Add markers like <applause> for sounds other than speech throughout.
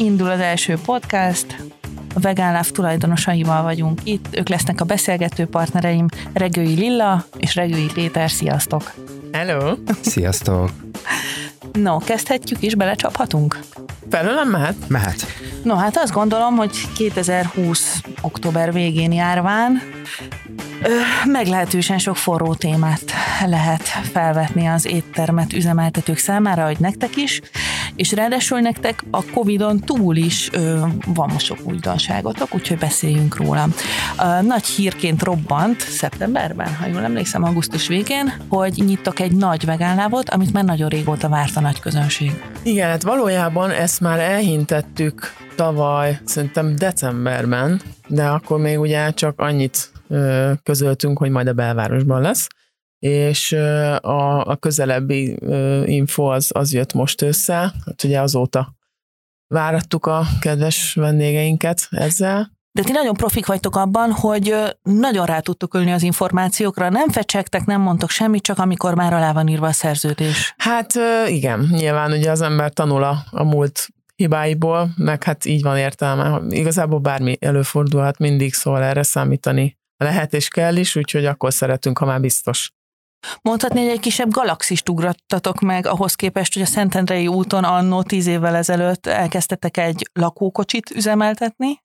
indul az első podcast. A Vegan Love tulajdonosaival vagyunk itt. Ők lesznek a beszélgető partnereim Regői Lilla és Regői Péter. Sziasztok! Hello! Sziasztok! No, kezdhetjük is, belecsaphatunk? Belőlem mehet? Mehet. No, hát azt gondolom, hogy 2020 október végén járván meglehetősen sok forró témát lehet felvetni az éttermet üzemeltetők számára, hogy nektek is, és ráadásul nektek a Covid-on túl is ö, van most sok újdonságotok, úgyhogy beszéljünk róla. A nagy hírként robbant szeptemberben, ha jól emlékszem, augusztus végén, hogy nyittok egy nagy vegánlábot, amit már nagyon régóta várt a nagy közönség. Igen, hát valójában ezt már elhintettük tavaly, szerintem decemberben, de akkor még ugye csak annyit közöltünk, hogy majd a belvárosban lesz, és a, a közelebbi info az, az jött most össze, hát ugye azóta várattuk a kedves vendégeinket ezzel. De ti nagyon profik vagytok abban, hogy nagyon rá tudtok ülni az információkra, nem fecsegtek, nem mondtok semmit, csak amikor már alá van írva a szerződés. Hát igen, nyilván ugye az ember tanul a, a múlt hibáiból, meg hát így van értelme. Igazából bármi előfordulhat mindig, szóval erre számítani lehet és kell is, úgyhogy akkor szeretünk, ha már biztos. Mondhatni, hogy egy kisebb galaxist ugrattatok meg ahhoz képest, hogy a Szentendrei úton annó tíz évvel ezelőtt elkezdtetek egy lakókocsit üzemeltetni?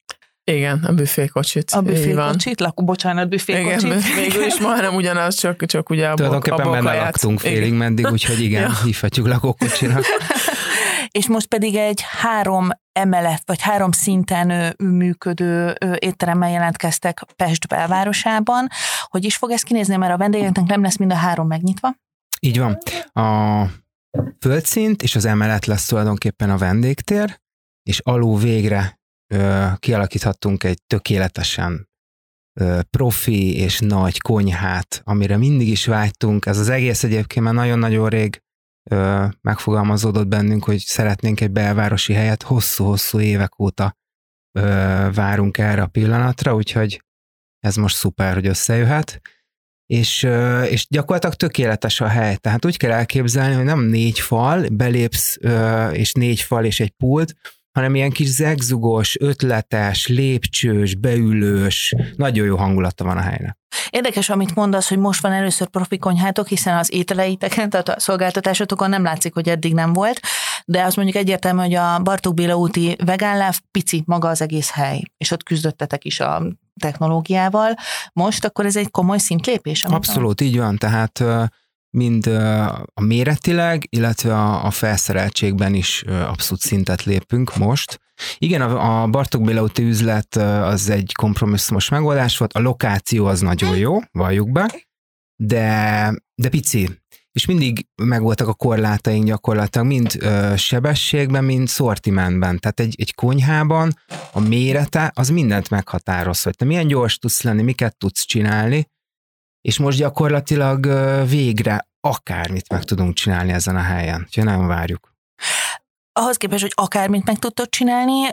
Igen, a büfékocsit. A büfékocsit, lakó, bocsánat, büfékocsit. Igen, végül is majdnem ugyanaz, csak, csak ugye a Tulajdonképpen benne laktunk félig meddig, úgyhogy igen, ja. hívhatjuk lakókocsinak. <laughs> és most pedig egy három emelet, vagy három szinten működő étteremmel jelentkeztek Pest belvárosában. Hogy is fog ez kinézni, mert a vendégeknek nem lesz mind a három megnyitva? Így van. A földszint és az emelet lesz tulajdonképpen a vendégtér, és alul végre ö, kialakíthattunk egy tökéletesen ö, profi és nagy konyhát, amire mindig is vágytunk. Ez az egész egyébként már nagyon-nagyon rég ö, megfogalmazódott bennünk, hogy szeretnénk egy belvárosi helyet, hosszú-hosszú évek óta ö, várunk erre a pillanatra, úgyhogy ez most szuper, hogy összejöhet. És, ö, és gyakorlatilag tökéletes a hely. Tehát úgy kell elképzelni, hogy nem négy fal, belépsz, ö, és négy fal és egy pult, hanem ilyen kis zegzugos, ötletes, lépcsős, beülős, nagyon jó hangulata van a helynek. Érdekes, amit mondasz, hogy most van először profi konyhátok, hiszen az ételeiteken, tehát a szolgáltatásotokon nem látszik, hogy eddig nem volt, de azt mondjuk egyértelmű, hogy a Bartók Béla úti vegánláv pici maga az egész hely, és ott küzdöttetek is a technológiával. Most akkor ez egy komoly szintlépés? Abszolút, így van, tehát mind a méretileg, illetve a, a felszereltségben is abszolút szintet lépünk most. Igen, a, a Bartók Béla úti üzlet az egy kompromisszumos megoldás volt, a lokáció az nagyon jó, valljuk be, de, de pici, és mindig megvoltak a korlátaink gyakorlatilag, mind ö, sebességben, mind szortimentben. Tehát egy, egy konyhában a mérete az mindent meghatároz, hogy te milyen gyors tudsz lenni, miket tudsz csinálni, és most gyakorlatilag végre akármit meg tudunk csinálni ezen a helyen. Úgyhogy nagyon várjuk. Ahhoz képest, hogy akármit meg tudtok csinálni,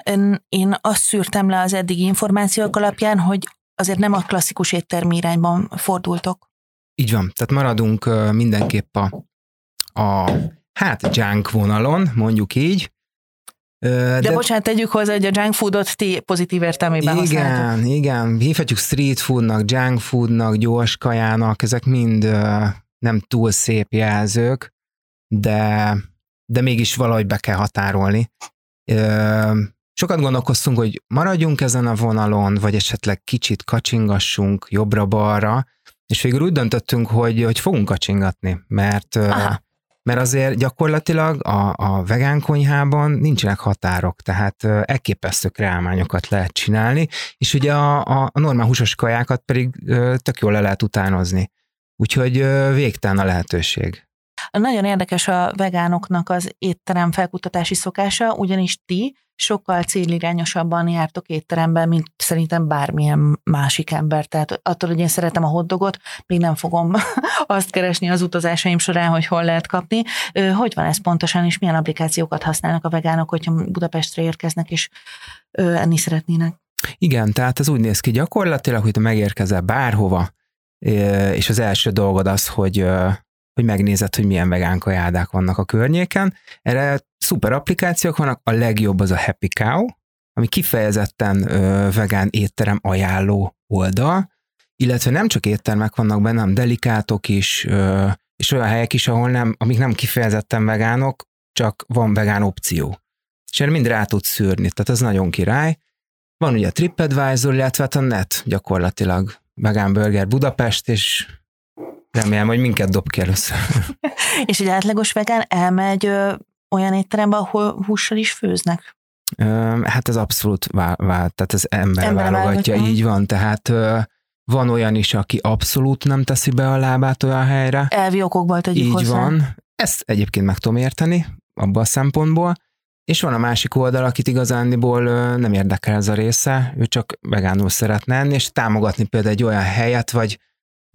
én azt szűrtem le az eddigi információk alapján, hogy azért nem a klasszikus éttermi irányban fordultok. Így van, tehát maradunk mindenképp a, a hát junk vonalon, mondjuk így, de, de bocsánat, tegyük hozzá, hogy a junk foodot ti pozitív értelmében Igen, használtok. igen, hívhatjuk street foodnak, junk foodnak, gyors kajának, ezek mind nem túl szép jelzők, de, de mégis valahogy be kell határolni. Sokat gondolkoztunk, hogy maradjunk ezen a vonalon, vagy esetleg kicsit kacsingassunk jobbra-balra, és végül úgy döntöttünk, hogy, hogy fogunk kacsingatni, mert Aha mert azért gyakorlatilag a, a vegán konyhában nincsenek határok, tehát elképesztő kreálmányokat lehet csinálni, és ugye a, a, a normál húsos kajákat pedig tök jól le lehet utánozni. Úgyhogy végtelen a lehetőség. Nagyon érdekes a vegánoknak az étterem felkutatási szokása, ugyanis ti sokkal célirányosabban jártok étteremben, mint szerintem bármilyen másik ember. Tehát attól, hogy én szeretem a hotdogot, még nem fogom <laughs> azt keresni az utazásaim során, hogy hol lehet kapni. Hogy van ez pontosan, és milyen applikációkat használnak a vegánok, hogyha Budapestre érkeznek, és enni szeretnének? Igen, tehát ez úgy néz ki gyakorlatilag, hogy te megérkezel bárhova, és az első dolgod az, hogy hogy megnézed, hogy milyen vegán kajádák vannak a környéken. Erre szuper applikációk vannak, a legjobb az a Happy Cow, ami kifejezetten ö, vegán étterem ajánló oldal, illetve nem csak éttermek vannak benne, hanem delikátok is, ö, és olyan helyek is, ahol nem, amik nem kifejezetten vegánok, csak van vegán opció. És erre mind rá tudsz szűrni, tehát ez nagyon király. Van ugye a TripAdvisor, illetve hát a net gyakorlatilag Vegán Burger Budapest, és remélem, hogy minket dob ki először. <laughs> és egy átlagos vegán elmegy ö, olyan étterembe, ahol hússal is főznek? Ö, hát ez abszolút vált, vál, tehát ez ember, ember válogatja, így van, tehát ö, van olyan is, aki abszolút nem teszi be a lábát olyan helyre. Elvi okokból tegyük Így hozzá. van. Ezt egyébként meg tudom érteni, abban a szempontból. És van a másik oldal, akit igazándiból nem érdekel ez a része, ő csak vegánul szeretne enni, és támogatni például egy olyan helyet, vagy,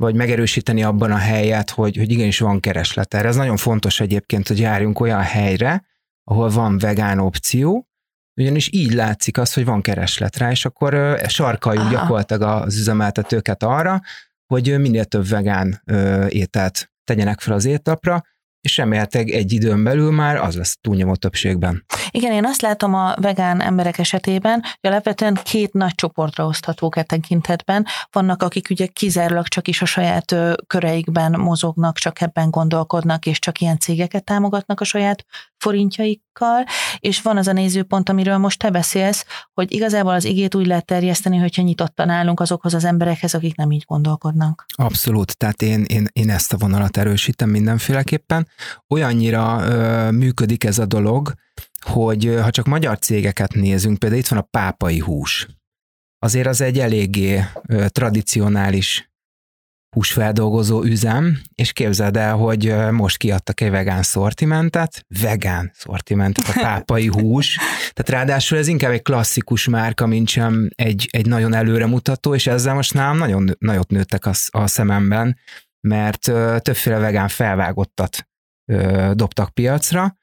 vagy megerősíteni abban a helyet, hogy, hogy igenis van kereslet erre. Ez nagyon fontos egyébként, hogy járjunk olyan helyre, ahol van vegán opció, ugyanis így látszik az, hogy van kereslet rá, és akkor sarkaljuk Aha. gyakorlatilag az üzemeltetőket arra, hogy minél több vegán ételt tegyenek fel az étlapra, és remélhetőleg egy időn belül már az lesz túlnyomó többségben. Igen, én azt látom a vegán emberek esetében, hogy alapvetően két nagy csoportra oszthatók e tekintetben. Vannak, akik ugye kizárólag csak is a saját köreikben mozognak, csak ebben gondolkodnak, és csak ilyen cégeket támogatnak a saját forintjaikkal, és van az a nézőpont, amiről most te beszélsz, hogy igazából az igét úgy lehet terjeszteni, hogyha nyitottan állunk azokhoz az emberekhez, akik nem így gondolkodnak. Abszolút, tehát én, én, én ezt a vonalat erősítem mindenféleképpen. Olyannyira ö, működik ez a dolog, hogy ha csak magyar cégeket nézünk, például itt van a pápai hús. Azért az egy eléggé ö, tradicionális húsfeldolgozó üzem, és képzeld el, hogy most kiadtak egy vegán szortimentet, vegán szortimentet, a pápai <laughs> hús, tehát ráadásul ez inkább egy klasszikus márka, mint sem egy, egy nagyon előremutató, és ezzel most nálam nagyon nagyot nőttek a, a szememben, mert többféle vegán felvágottat dobtak piacra,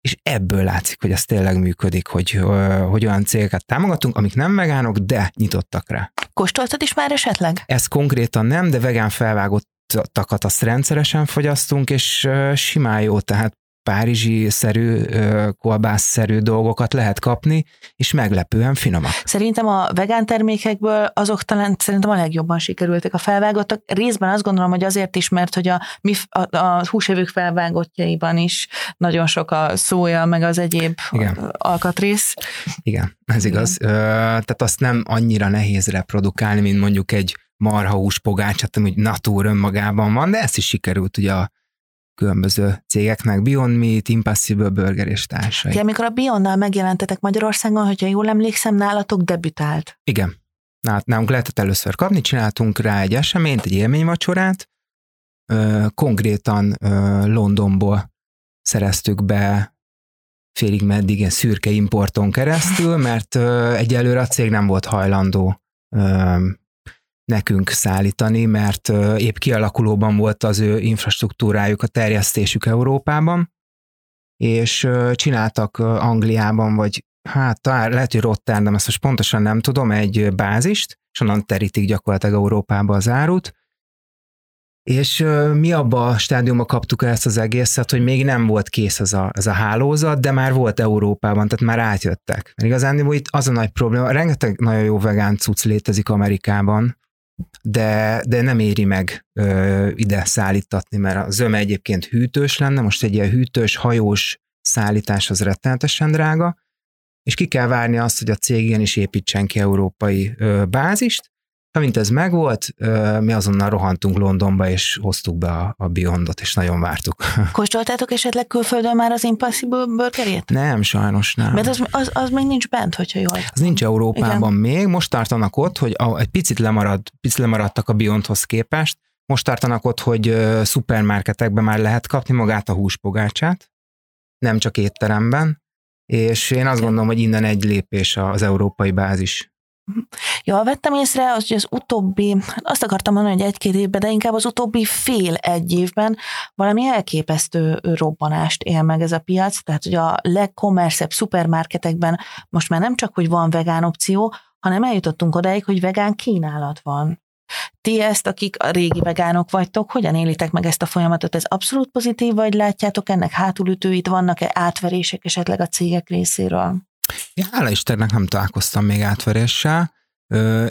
és ebből látszik, hogy ez tényleg működik, hogy, hogy olyan cégeket támogatunk, amik nem vegánok, de nyitottak rá. Kóstoltad is már esetleg? Ez konkrétan nem, de vegán felvágottakat azt rendszeresen fogyasztunk, és simán jó, tehát párizsi-szerű, kolbász-szerű dolgokat lehet kapni, és meglepően finomak. Szerintem a vegán termékekből azok talán szerintem a legjobban sikerültek a felvágottak. Részben azt gondolom, hogy azért is, mert hogy a, mi, a, a húsevők felvágottjaiban is nagyon sok a szója, meg az egyéb Igen. alkatrész. Igen, ez igaz. Igen. Tehát azt nem annyira nehéz reprodukálni, mint mondjuk egy marhahús pogácsát, ami natúr önmagában van, de ezt is sikerült ugye a különböző cégeknek, Beyond Meat, Impossible Burger és társai. Ti, amikor a Beyondnál megjelentetek Magyarországon, hogyha jól emlékszem, nálatok debütált. Igen. Nálunk lehetett először kapni, csináltunk rá egy eseményt, egy élményvacsorát, konkrétan Londonból szereztük be félig meddig ilyen szürke importon keresztül, mert egyelőre a cég nem volt hajlandó nekünk szállítani, mert épp kialakulóban volt az ő infrastruktúrájuk, a terjesztésük Európában, és csináltak Angliában, vagy hát talán lehet, hogy Rotterdam, ezt most pontosan nem tudom, egy bázist, és onnan terítik gyakorlatilag Európába az árut, és mi abba a stádiumban kaptuk ezt az egészet, hogy még nem volt kész ez a, ez a hálózat, de már volt Európában, tehát már átjöttek. Mert igazán itt az a nagy probléma, rengeteg nagyon jó vegán cucc létezik Amerikában, de, de nem éri meg ö, ide szállítatni, mert a zöme egyébként hűtős lenne, most egy ilyen hűtős, hajós szállítás az rettenetesen drága, és ki kell várni azt, hogy a cég is építsen ki európai ö, bázist, Amint ez megvolt, mi azonnal rohantunk Londonba, és hoztuk be a, a Beyondot, és nagyon vártuk. <laughs> Kóstoltátok esetleg külföldön már az Impossible burgerét? Nem, sajnos nem. Mert az, az, az még nincs bent, hogyha jól. Az nincs Európában Igen. még, most tartanak ott, hogy egy picit, lemarad, picit lemaradtak a Beyondhoz képest, most tartanak ott, hogy szupermarketekben már lehet kapni magát a húspogácsát, nem csak étteremben, és én azt gondolom, hogy innen egy lépés az európai bázis Jól vettem észre, hogy az utóbbi, azt akartam mondani, hogy egy-két évben, de inkább az utóbbi fél egy évben valami elképesztő robbanást él meg ez a piac, tehát hogy a legkommerszebb szupermarketekben most már nem csak, hogy van vegán opció, hanem eljutottunk odáig, hogy vegán kínálat van. Ti ezt, akik a régi vegánok vagytok, hogyan élitek meg ezt a folyamatot? Ez abszolút pozitív, vagy látjátok ennek hátulütőit, vannak-e átverések esetleg a cégek részéről? Ja, hála Istennek nem találkoztam még átveréssel.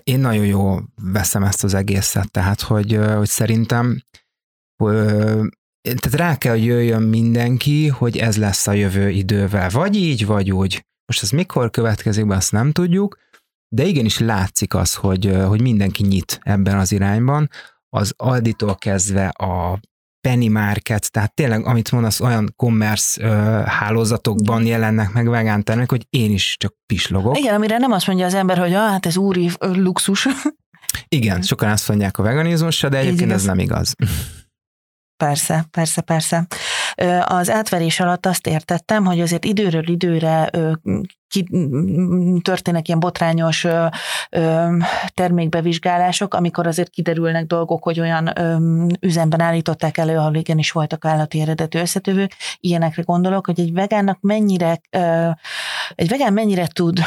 Én nagyon jó veszem ezt az egészet, tehát hogy, hogy szerintem tehát rá kell, hogy jöjjön mindenki, hogy ez lesz a jövő idővel. Vagy így, vagy úgy. Most ez mikor következik be, azt nem tudjuk, de igenis látszik az, hogy, hogy mindenki nyit ebben az irányban. Az Alditól kezdve a penny market, tehát tényleg, amit mondasz, olyan commerce ö, hálózatokban jelennek meg vegán termék, hogy én is csak pislogok. Igen, amire nem azt mondja az ember, hogy ah, hát ez úri luxus. <laughs> Igen, sokan azt mondják a veganizmusra, de egyébként ez nem igaz. Persze, persze, persze. Az átverés alatt azt értettem, hogy azért időről időre ki, történnek ilyen botrányos ö, ö, termékbevizsgálások, amikor azért kiderülnek dolgok, hogy olyan ö, üzemben állították elő, ahol igenis voltak állati eredetű összetövők. Ilyenekre gondolok, hogy egy vegánnak mennyire, ö, egy vegán mennyire tud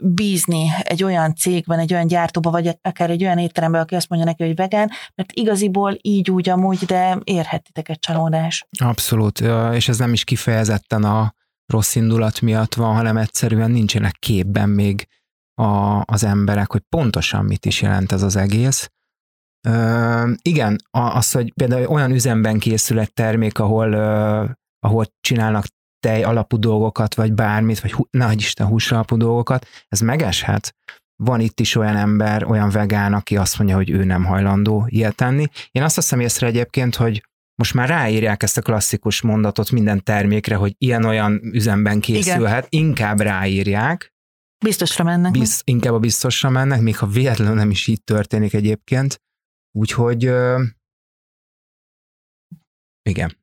bízni egy olyan cégben, egy olyan gyártóba, vagy akár egy olyan étteremben, aki azt mondja neki, hogy vegán, mert igaziból így úgy amúgy, de érhetitek egy csalódás. Abszolút, és ez nem is kifejezetten a rossz indulat miatt van, hanem egyszerűen nincsenek képben még a, az emberek, hogy pontosan mit is jelent ez az egész. Ö, igen, az, hogy például olyan üzemben készül egy termék, ahol, ö, ahol csinálnak tej alapú dolgokat, vagy bármit, vagy hú, nagy Isten hús alapú dolgokat, ez megeshet. Van itt is olyan ember, olyan vegán, aki azt mondja, hogy ő nem hajlandó ilyet tenni. Én azt hiszem észre egyébként, hogy most már ráírják ezt a klasszikus mondatot minden termékre, hogy ilyen-olyan üzemben készülhet, Igen. inkább ráírják. Biztosra mennek. Biz, inkább a biztosra mennek, még ha véletlenül nem is így történik egyébként. Úgyhogy igen.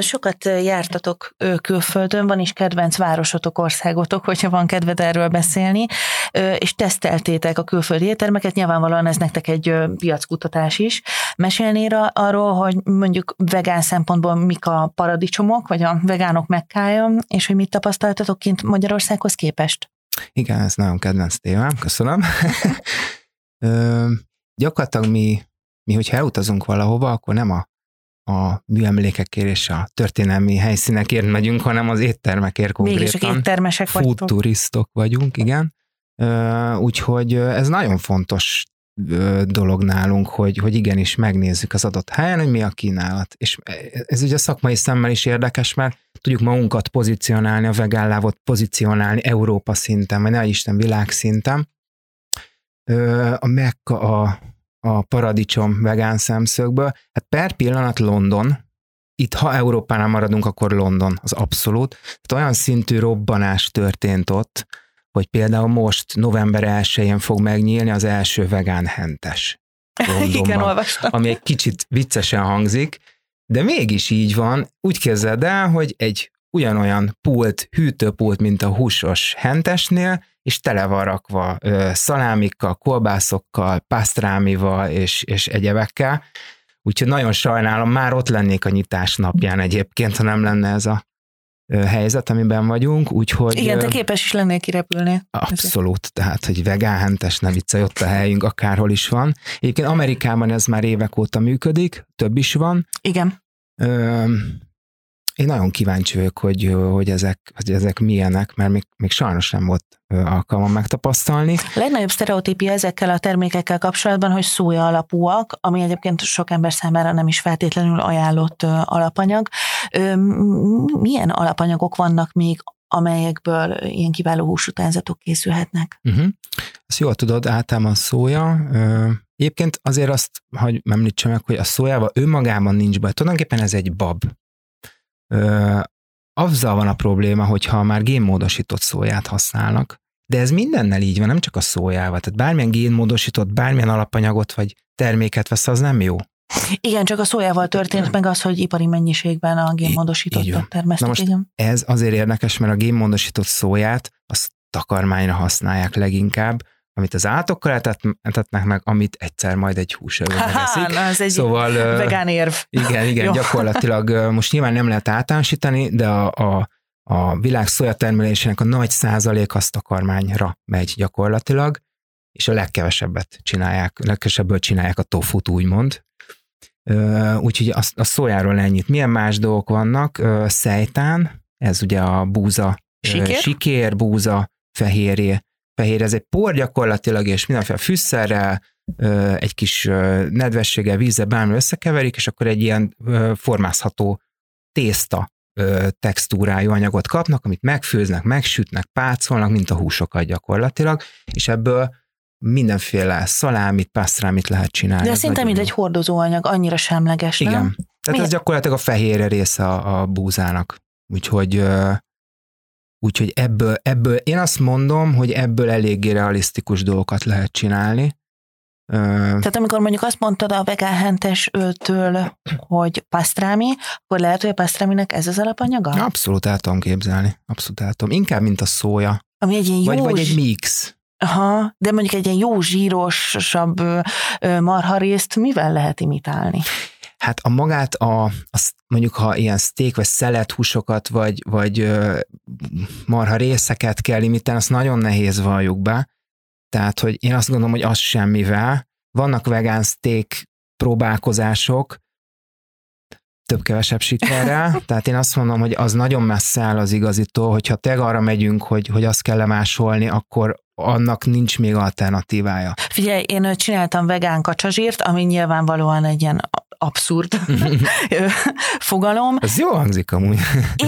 Sokat jártatok külföldön, van is kedvenc városotok, országotok, hogyha van kedved erről beszélni, és teszteltétek a külföldi éttermeket, nyilvánvalóan ez nektek egy piackutatás is. Mesélnél arról, hogy mondjuk vegán szempontból mik a paradicsomok, vagy a vegánok mekkája, és hogy mit tapasztaltatok kint Magyarországhoz képest? Igen, ez nagyon kedvenc témám, köszönöm. <laughs> Ö, gyakorlatilag mi, mi, hogyha elutazunk valahova, akkor nem a a műemlékekért és a történelmi helyszínekért megyünk, hanem az éttermekért konkrétan. Mégis éttermesek Food vagytok. turistok vagyunk, igen. Úgyhogy ez nagyon fontos dolog nálunk, hogy, hogy igenis megnézzük az adott helyen, hogy mi a kínálat. És ez ugye szakmai szemmel is érdekes, mert tudjuk magunkat pozícionálni, a vegánlávot pozícionálni Európa szinten, vagy ne Isten világszinten. A Mekka, a, a paradicsom vegán szemszögből. Hát per pillanat London, itt ha Európánál maradunk, akkor London az abszolút. Tehát olyan szintű robbanás történt ott, hogy például most november 1-én fog megnyílni az első vegán hentes. Londonban, Igen, olvastam. Ami egy kicsit viccesen hangzik, de mégis így van. Úgy képzeld el, hogy egy ugyanolyan pult, hűtőpult, mint a húsos hentesnél, és tele van rakva ö, szalámikkal, kolbászokkal, pasztrámival és, és egyebekkel. Úgyhogy nagyon sajnálom, már ott lennék a nyitás napján egyébként, ha nem lenne ez a helyzet, amiben vagyunk, úgyhogy... Igen, te képes is lennél kirepülni. Abszolút, tehát, hogy vegánhentes, ne viccelj, ott a helyünk akárhol is van. Egyébként Amerikában ez már évek óta működik, több is van. Igen. Ö, én nagyon kíváncsi vagyok, hogy, hogy, ezek, hogy ezek milyenek, mert még, még sajnos nem volt alkalmam megtapasztalni. A legnagyobb sztereotípia ezekkel a termékekkel kapcsolatban, hogy szója alapúak, ami egyébként sok ember számára nem is feltétlenül ajánlott alapanyag. Milyen alapanyagok vannak még, amelyekből ilyen kiváló húsutánzatok készülhetnek? Uh-huh. Ezt jól tudod, általában szója. Egyébként azért azt, hogy említsem meg, hogy a szójával önmagában nincs baj. Tulajdonképpen ez egy bab azzal van a probléma, hogyha már génmódosított szóját használnak, de ez mindennel így van, nem csak a szójával. Tehát bármilyen génmódosított, bármilyen alapanyagot vagy terméket vesz, az nem jó. Igen, csak a szójával történt meg az, hogy ipari mennyiségben a génmódosítottat termesztik. Na most igen. ez azért érdekes, mert a génmódosított szóját azt takarmányra használják leginkább, amit az állatokkal etetnek meg, amit egyszer majd egy húsevőben eszik. Na, ez egy szóval, vegán érv. Igen, igen, gyakorlatilag most nyilván nem lehet általánosítani, de a, a, a világ szója termelésének a nagy százalék az takarmányra megy gyakorlatilag. és a legkevesebbet csinálják, legkevesebből csinálják a tofut, úgymond. Úgyhogy a, a szójáról ennyit. Milyen más dolgok vannak? Szejtán, ez ugye a búza, Sikér? sikér búza, fehérje. Fehér, ez egy por gyakorlatilag, és mindenféle fűszerrel, egy kis nedvességgel, vízzel, bármi összekeverik, és akkor egy ilyen formázható tészta textúrájú anyagot kapnak, amit megfőznek, megsütnek, pácolnak, mint a húsokat gyakorlatilag, és ebből mindenféle szalámit, pasztrámit lehet csinálni. De szinte mint egy hordozóanyag, annyira semleges, Igen. nem? Tehát Miért? ez gyakorlatilag a fehérje része a, a búzának. Úgyhogy, úgyhogy ebből, ebből, én azt mondom, hogy ebből eléggé realisztikus dolgokat lehet csinálni. Tehát amikor mondjuk azt mondtad a vegánhentestől, hogy pasztrámi, akkor lehet, hogy a pasztráminek ez az alapanyaga? Abszolút el tudom képzelni. Abszolút el tudom. Inkább, mint a szója. Ami egy ilyen jó Vagy, vagy egy mix. Aha, de mondjuk egy ilyen jó zsírosabb marharészt mivel lehet imitálni? Hát a magát, a, a, mondjuk ha ilyen steak vagy szelet húsokat, vagy, vagy marha részeket kell imitálni, azt nagyon nehéz valljuk be. Tehát, hogy én azt gondolom, hogy az semmivel. Vannak vegán steak próbálkozások, több-kevesebb sikerrel, <laughs> tehát én azt mondom, hogy az nagyon messze áll az igazitól, hogyha te arra megyünk, hogy, hogy azt kell lemásolni, akkor annak nincs még alternatívája. Figyelj, én csináltam vegán kacsazsírt, ami nyilvánvalóan egy ilyen abszurd <laughs> fogalom, Ez jó hangzik amúgy.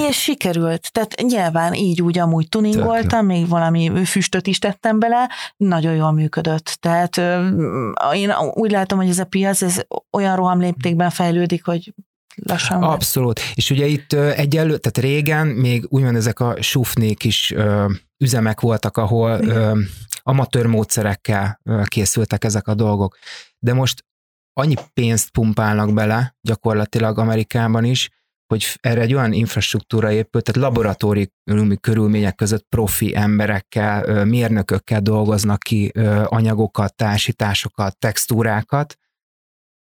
és sikerült. Tehát nyilván így úgy amúgy tuningoltam, még valami füstöt is tettem bele, nagyon jól működött. Tehát én úgy látom, hogy ez a piac ez olyan rohamléptékben fejlődik, hogy lassan Abszolút. És ugye itt egyelő, tehát régen még úgymond ezek a sufnék is ö, üzemek voltak, ahol ö, amatőr módszerekkel ö, készültek ezek a dolgok. De most annyi pénzt pumpálnak bele gyakorlatilag Amerikában is, hogy erre egy olyan infrastruktúra épült, tehát laboratóriumi körülmények között profi emberekkel, mérnökökkel dolgoznak ki anyagokat, társításokat, textúrákat,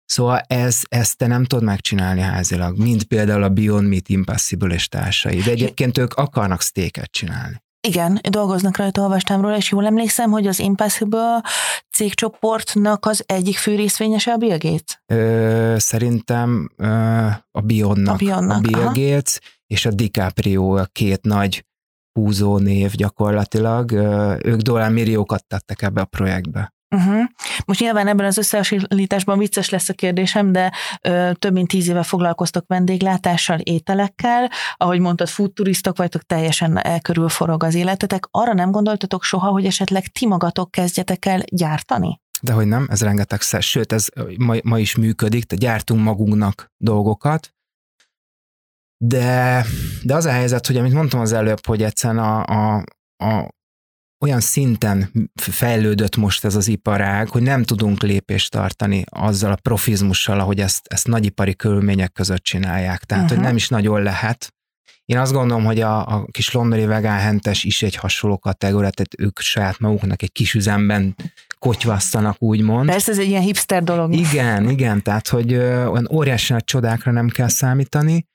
Szóval ez, ezt te nem tudod megcsinálni házilag, mint például a Beyond Meat Impossible és társai. De egyébként ők akarnak steaket csinálni. Igen, dolgoznak rajta, olvastam róla, és jól emlékszem, hogy az Impossible cégcsoportnak az egyik fő részvényese a Bill Gates. Ö, szerintem ö, a Beyondnak, A Beyondnak, a Bill aha. Gates és a DiCaprio a két nagy húzó név gyakorlatilag. Ö, ők dollármilliókat tettek ebbe a projektbe. Uh-huh. Most nyilván ebben az összehasonlításban vicces lesz a kérdésem, de ö, több mint tíz éve foglalkoztok vendéglátással, ételekkel, ahogy mondtad, foodturistok vagytok, teljesen e körül forog az életetek. Arra nem gondoltatok soha, hogy esetleg ti magatok kezdjetek el gyártani? De hogy nem, ez rengeteg szer, sőt, ez ma, ma is működik, tehát gyártunk magunknak dolgokat, de, de az a helyzet, hogy amit mondtam az előbb, hogy egyszerűen a, a, a, olyan szinten fejlődött most ez az iparág, hogy nem tudunk lépést tartani azzal a profizmussal, ahogy ezt, ezt nagyipari körülmények között csinálják. Tehát, uh-huh. hogy nem is nagyon lehet. Én azt gondolom, hogy a, a kis londoni vegánhentes is egy hasonló kategória, tehát ők saját maguknak egy kis üzemben kotyvasztanak, úgymond. Persze ez egy ilyen hipster dolog. Igen, igen, tehát, hogy olyan óriási nagy csodákra nem kell számítani,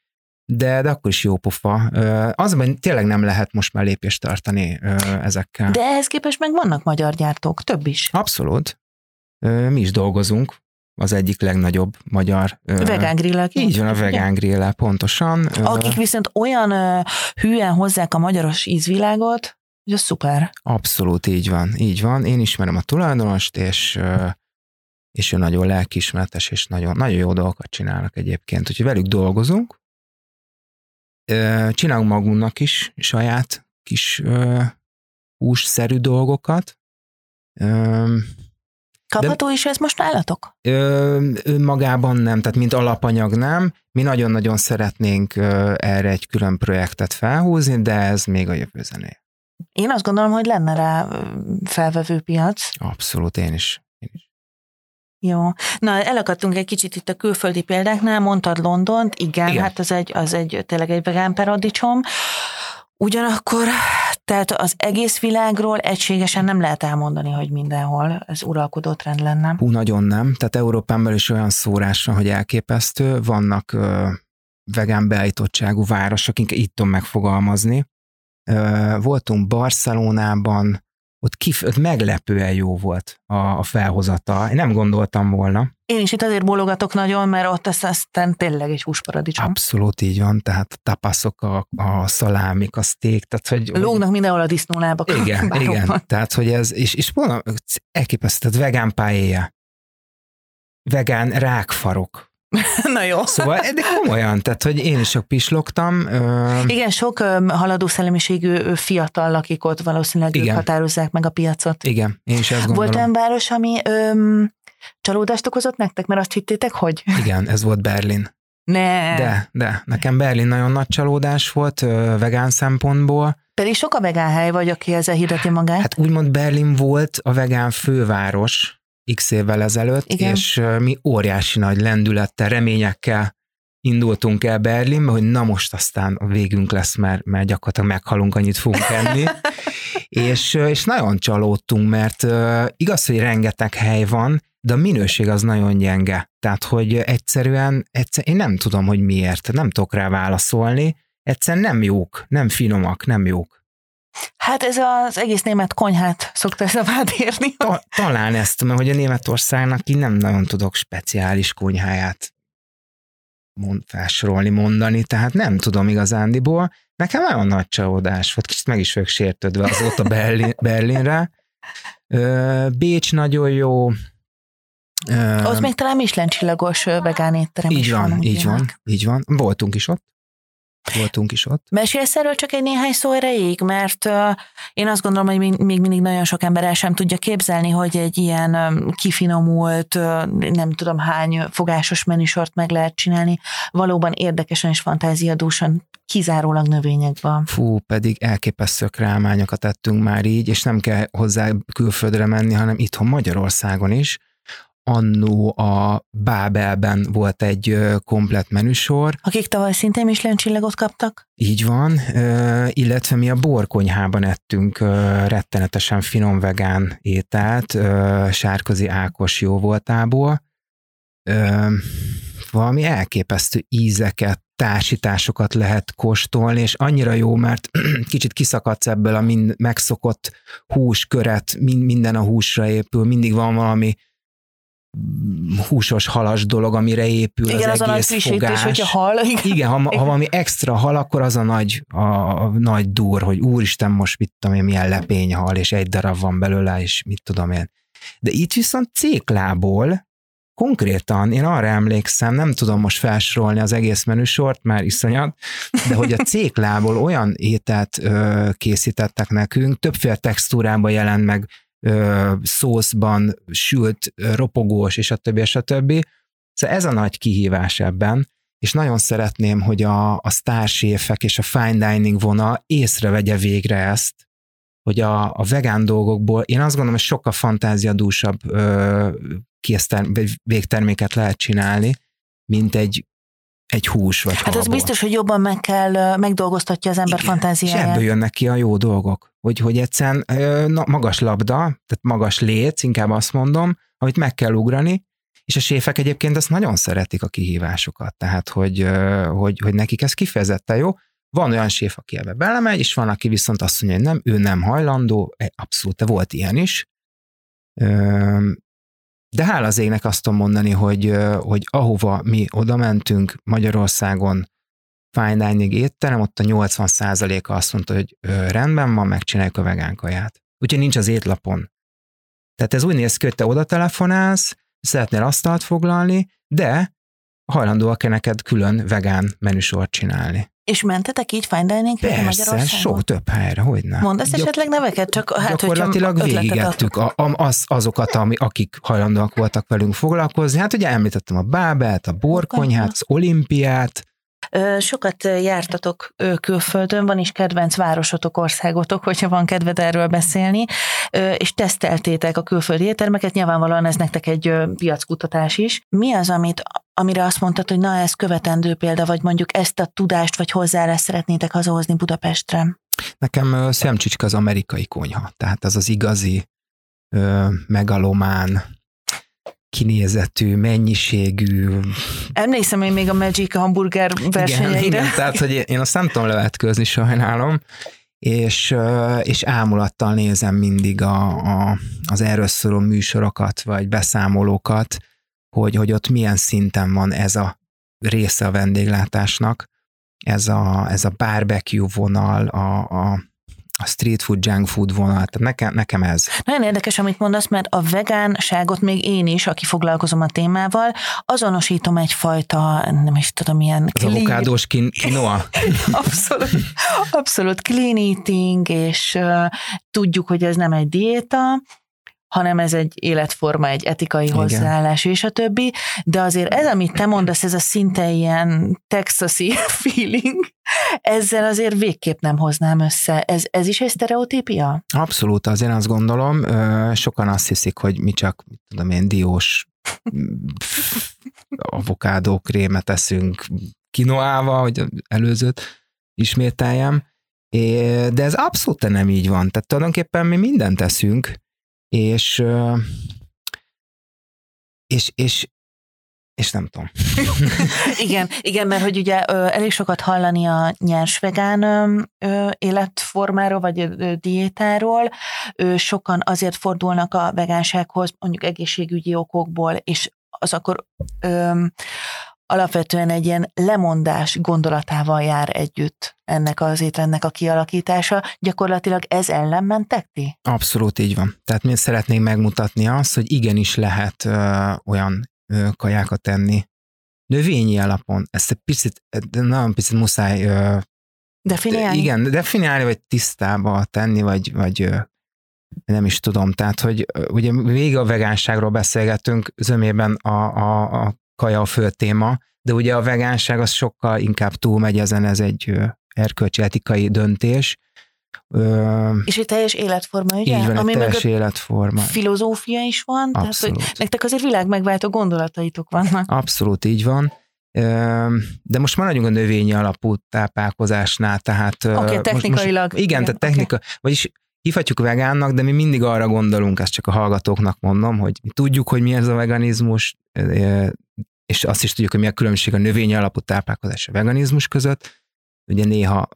de, de akkor is jó pofa. Ö, Az, hogy tényleg nem lehet most már lépést tartani ezekkel. De ehhez képest meg vannak magyar gyártók, több is. Abszolút. Mi is dolgozunk, az egyik legnagyobb magyar. Vegán grillek. Így van, a vegán grillel, pontosan. Akik viszont olyan hűen hozzák a magyaros ízvilágot, hogy az szuper. Abszolút így van, így van. Én ismerem a tulajdonost, és és ő nagyon lelkiismeretes, és nagyon, nagyon jó dolgokat csinálnak egyébként. Úgyhogy velük dolgozunk, csinálunk magunknak is saját kis hússzerű dolgokat. Kapható is ez most nálatok? Ö, önmagában nem, tehát mint alapanyag nem. Mi nagyon-nagyon szeretnénk ö, erre egy külön projektet felhúzni, de ez még a jövő zené. Én azt gondolom, hogy lenne rá felvevő piac. Abszolút, én is. Jó. Na, elakadtunk egy kicsit itt a külföldi példáknál, mondtad Londont, igen, Igen. igen. hát az egy, az egy tényleg egy vegán paradicsom. Ugyanakkor, tehát az egész világról egységesen nem lehet elmondani, hogy mindenhol ez uralkodó trend lenne. Hú, nagyon nem. Tehát Európán belül is olyan szórás van, hogy elképesztő. Vannak ö, vegán beállítottságú városok, inkább itt tudom megfogalmazni. Ö, voltunk Barcelonában, ott, kif, ott meglepően jó volt a, a felhozata. Én nem gondoltam volna. Én is itt azért bólogatok nagyon, mert ott ez aztán tényleg egy húsparadicsom. Abszolút így van, tehát a tapaszok, a, a szalámik, a steak, tehát hogy... Lógnak mindenhol a disznólábak. Igen, bárhol. igen, tehát hogy ez, és, és volna, elképesztő, tehát vegán pályéja, vegán rákfarok, <laughs> Na jó. Szóval, de komolyan, tehát, hogy én is sok pislogtam. Ö... Igen, sok ö, haladó szellemiségű ö, fiatal, akik ott valószínűleg ők Igen. határozzák meg a piacot. Igen, én is ezt gondolom. Volt olyan város, ami öm, csalódást okozott nektek, mert azt hittétek, hogy? Igen, ez volt Berlin. Ne. De, de, nekem Berlin nagyon nagy csalódás volt ö, vegán szempontból. Pedig sok a vegán hely vagy, aki ezzel hirdeti magát. Hát úgymond Berlin volt a vegán főváros x évvel ezelőtt, Igen. és mi óriási nagy lendülettel, reményekkel indultunk el Berlinbe, hogy na most aztán a végünk lesz, mert, mert gyakorlatilag meghalunk, annyit fogunk enni. <laughs> és, és nagyon csalódtunk, mert igaz, hogy rengeteg hely van, de a minőség az nagyon gyenge. Tehát, hogy egyszerűen, egyszer, én nem tudom, hogy miért, nem tudok rá válaszolni, egyszerűen nem jók, nem finomak, nem jók. Hát ez az egész német konyhát szokta ez a vád érni. Ta, talán ezt, mert hogy a Németországnak így nem nagyon tudok speciális konyháját mond, felsorolni, mondani, tehát nem tudom igazándiból. Nekem nagyon nagy csalódás volt, kicsit meg is vagyok sértődve azóta Berlin, <laughs> Berlinre. Bécs nagyon jó. Ott még talán Michelin csillagos vegán étterem így is van. van, így van, így van. Voltunk is ott. Voltunk is ott. Mesélsz erről csak egy néhány szó erejéig, mert én azt gondolom, hogy még, mindig nagyon sok ember el sem tudja képzelni, hogy egy ilyen kifinomult, nem tudom hány fogásos menüsort meg lehet csinálni, valóban érdekesen és fantáziadúsan, kizárólag növényekben. Fú, pedig elképesztő rámányokat tettünk már így, és nem kell hozzá külföldre menni, hanem itthon Magyarországon is. Annó a Bábelben volt egy komplet menüsor, Akik tavaly szintén Michelin csillagot kaptak? így van, illetve mi a borkonyhában ettünk rettenetesen finom vegán ételt, Sárközi Ákos jó voltából. Valami elképesztő ízeket, társításokat lehet kóstolni, és annyira jó, mert <clears throat> kicsit kiszakadsz ebből a mind megszokott húsköret, mind, minden a húsra épül, mindig van valami húsos halas dolog, amire épül Igen, az az a nagy egész frissítés, fogás. hogyha hal. Igen. Igen, ha, ha valami extra hal, akkor az a nagy, a, a nagy dur, hogy úristen, most mit tudom én, milyen lepényhal, és egy darab van belőle, és mit tudom én. De itt viszont céklából konkrétan, én arra emlékszem, nem tudom most felsorolni az egész menüsort, már iszonyat, de hogy a <laughs> céklából olyan ételt ö, készítettek nekünk, többféle textúrában jelent meg, ö, szószban, sült, ropogós, és a többi, és a többi. Szóval ez a nagy kihívás ebben, és nagyon szeretném, hogy a, a sztárséfek és a fine dining vonal észrevegye végre ezt, hogy a, a vegán dolgokból, én azt gondolom, hogy sokkal fantáziadúsabb ö, végterméket lehet csinálni, mint egy, egy hús vagy Hát az biztos, hogy jobban meg kell, megdolgoztatja az ember Igen, És fantáziáját. ebből jönnek ki a jó dolgok, hogy, hogy egyszerűen na, magas labda, tehát magas léc, inkább azt mondom, amit meg kell ugrani, és a séfek egyébként ezt nagyon szeretik a kihívásokat, tehát hogy, hogy, hogy nekik ez kifejezetten jó. Van olyan séf, aki ebbe belemegy, és van, aki viszont azt mondja, hogy nem, ő nem hajlandó, E, abszolút, de volt ilyen is. De hála az égnek azt tudom mondani, hogy, hogy ahova mi oda mentünk Magyarországon, fine dining étterem, ott a 80%-a azt mondta, hogy rendben van, megcsináljuk a vegán kaját. Úgyhogy nincs az étlapon. Tehát ez úgy néz ki, hogy te oda telefonálsz, szeretnél asztalt foglalni, de hajlandóak-e neked külön vegán menüsort csinálni? És mentetek így fine dining Persze, sok több helyre, hogy nem. Mondasz esetleg neveket? Csak hát, Gyakorlatilag végigettük a, a, az, azokat, ami, akik hajlandóak voltak velünk foglalkozni. Hát ugye említettem a Bábelt, a borkonyhát, az olimpiát, Sokat jártatok külföldön, van is kedvenc városotok, országotok, hogyha van kedved erről beszélni, és teszteltétek a külföldi éttermeket, nyilvánvalóan ez nektek egy piackutatás is. Mi az, amit, amire azt mondtad, hogy na ez követendő példa, vagy mondjuk ezt a tudást vagy hozzáállást szeretnétek hazahozni Budapestre? Nekem szemcsicska az amerikai konyha, tehát az az igazi ö, megalomán, kinézetű, mennyiségű. Emlékszem én még a Magic hamburger versenyeire. Igen, igen, tehát hogy én azt nem tudom levetkőzni, sajnálom. és, és ámulattal nézem mindig a, a, az erről szóló műsorokat, vagy beszámolókat, hogy, hogy ott milyen szinten van ez a része a vendéglátásnak, ez a, ez a barbecue vonal, a, a, a street food, junk food vonal, tehát nekem, nekem ez. Nagyon érdekes, amit mondasz, mert a vegánságot még én is, aki foglalkozom a témával, azonosítom egyfajta, nem is tudom, milyen... Az avokádós kinoa? <laughs> abszolút, abszolút clean eating, és uh, tudjuk, hogy ez nem egy diéta, hanem ez egy életforma, egy etikai Igen. hozzáállás és a többi, de azért ez, amit te mondasz, ez a szinte ilyen texasi <laughs> feeling, ezzel azért végképp nem hoznám össze. Ez, ez is egy sztereotípia? Abszolút, azért azt gondolom, sokan azt hiszik, hogy mi csak, tudom én, diós <laughs> avokádó krémet eszünk kinoával, hogy előzőt ismételjem, de ez abszolút nem így van. Tehát tulajdonképpen mi mindent teszünk, és, és, és, és nem tudom. <laughs> igen, igen, mert hogy ugye elég sokat hallani a nyers vegán életformáról, vagy diétáról. Sokan azért fordulnak a vegánsághoz, mondjuk egészségügyi okokból, és az akkor alapvetően egy ilyen lemondás gondolatával jár együtt ennek az étrendnek a kialakítása. Gyakorlatilag ez ellen mentek ti? Abszolút így van. Tehát mi szeretnénk megmutatni azt, hogy igenis lehet ö, olyan ö, kajákat tenni növényi alapon. Ezt egy picit, nagyon picit muszáj ö, definiálni. Igen, definiálni, vagy tisztába tenni, vagy, vagy nem is tudom. Tehát, hogy ugye végig a vegánságról beszélgetünk, zömében a, a, a kaja a fő téma, de ugye a vegánság az sokkal inkább túlmegy ezen, ez egy erkölcsi etikai döntés. És egy teljes életforma, ugye? Így van, Ami egy teljes életforma. Filozófia is van, Abszolút. tehát hogy nektek azért világ megváltó gondolataitok vannak. Abszolút így van. De most maradjunk a növényi alapú táplálkozásnál, tehát... Oké, okay, technikailag. Most, igen, igen, tehát technika, okay. vagyis hívhatjuk vegánnak, de mi mindig arra gondolunk, ezt csak a hallgatóknak mondom, hogy mi tudjuk, hogy mi ez a veganizmus, és azt is tudjuk, hogy mi a különbség a növény alapú táplálkozás a veganizmus között. Ugye néha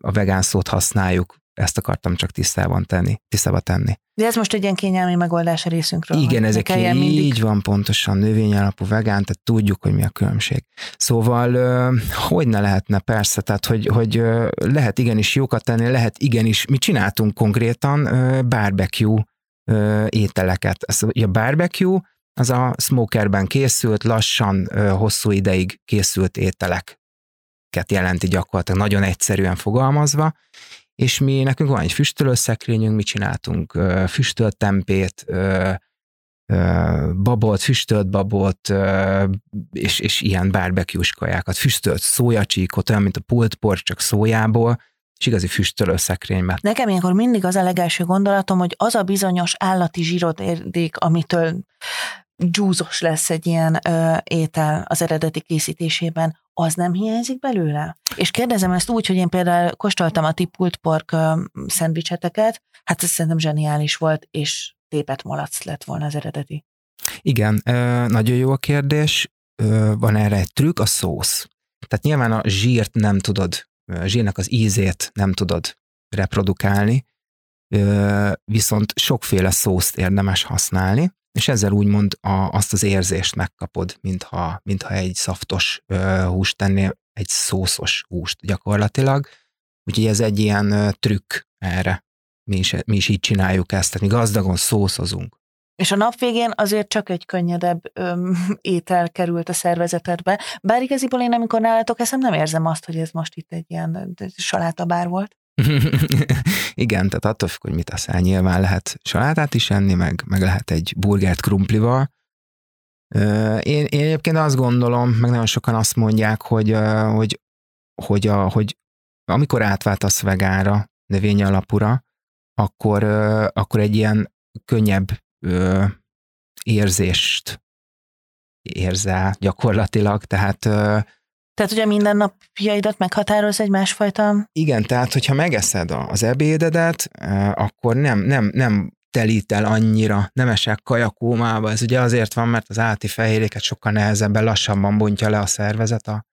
a vegán szót használjuk, ezt akartam csak tisztában tenni, tisztába tenni. De ez most egy ilyen kényelmi megoldás a részünkről. Igen, ezek így mindig... van pontosan, növény alapú vegán, tehát tudjuk, hogy mi a különbség. Szóval hogy ne lehetne, persze, tehát hogy, hogy lehet igenis jókat tenni, lehet igenis, mi csináltunk konkrétan barbecue ételeket. Ez, a barbecue az a smokerben készült, lassan, hosszú ideig készült ételeket jelenti gyakorlatilag, nagyon egyszerűen fogalmazva, és mi, nekünk van egy füstölőszekrényünk, mi csináltunk füstölt tempét, babolt, füstölt babolt, és, és ilyen barbecue kajákat, füstölt szójacsíkot, olyan, mint a pultpor, csak szójából, és igazi füstölőszekrényben. Nekem ilyenkor mindig az a legelső gondolatom, hogy az a bizonyos állati zsírodérdék, amitől dzsúzos lesz egy ilyen ö, étel az eredeti készítésében, az nem hiányzik belőle? És kérdezem ezt úgy, hogy én például kóstoltam a tipult pork ö, szendvicseteket, hát ez szerintem zseniális volt, és tépet malac lett volna az eredeti. Igen, ö, nagyon jó a kérdés. Ö, van erre egy trükk, a szósz. Tehát nyilván a zsírt nem tudod, a zsírnak az ízét nem tudod reprodukálni, viszont sokféle szószt érdemes használni, és ezzel úgymond a, azt az érzést megkapod, mintha, mintha egy szaftos ö, húst tennél, egy szószos húst gyakorlatilag. Úgyhogy ez egy ilyen ö, trükk erre. Mi is, mi is így csináljuk ezt, tehát mi gazdagon szószozunk. És a nap végén azért csak egy könnyedebb öm, étel került a szervezetedbe. Bár igaziból én, amikor nálatok eszem, nem érzem azt, hogy ez most itt egy ilyen salátabár volt. <laughs> Igen, tehát attól függ, hogy mit eszel. Nyilván lehet salátát is enni, meg, meg lehet egy burgert krumplival. Én, én egyébként azt gondolom, meg nagyon sokan azt mondják, hogy, hogy, hogy, a, hogy amikor átváltasz vegánra, növény alapúra, akkor, akkor egy ilyen könnyebb érzést érzel gyakorlatilag, tehát tehát ugye minden napjaidat meghatároz egy másfajta... Igen, tehát hogyha megeszed az ebédedet, akkor nem, nem, nem telít el annyira, nem esek kajakómába. Ez ugye azért van, mert az állati fehérjéket sokkal nehezebben, lassabban bontja le a szervezet a,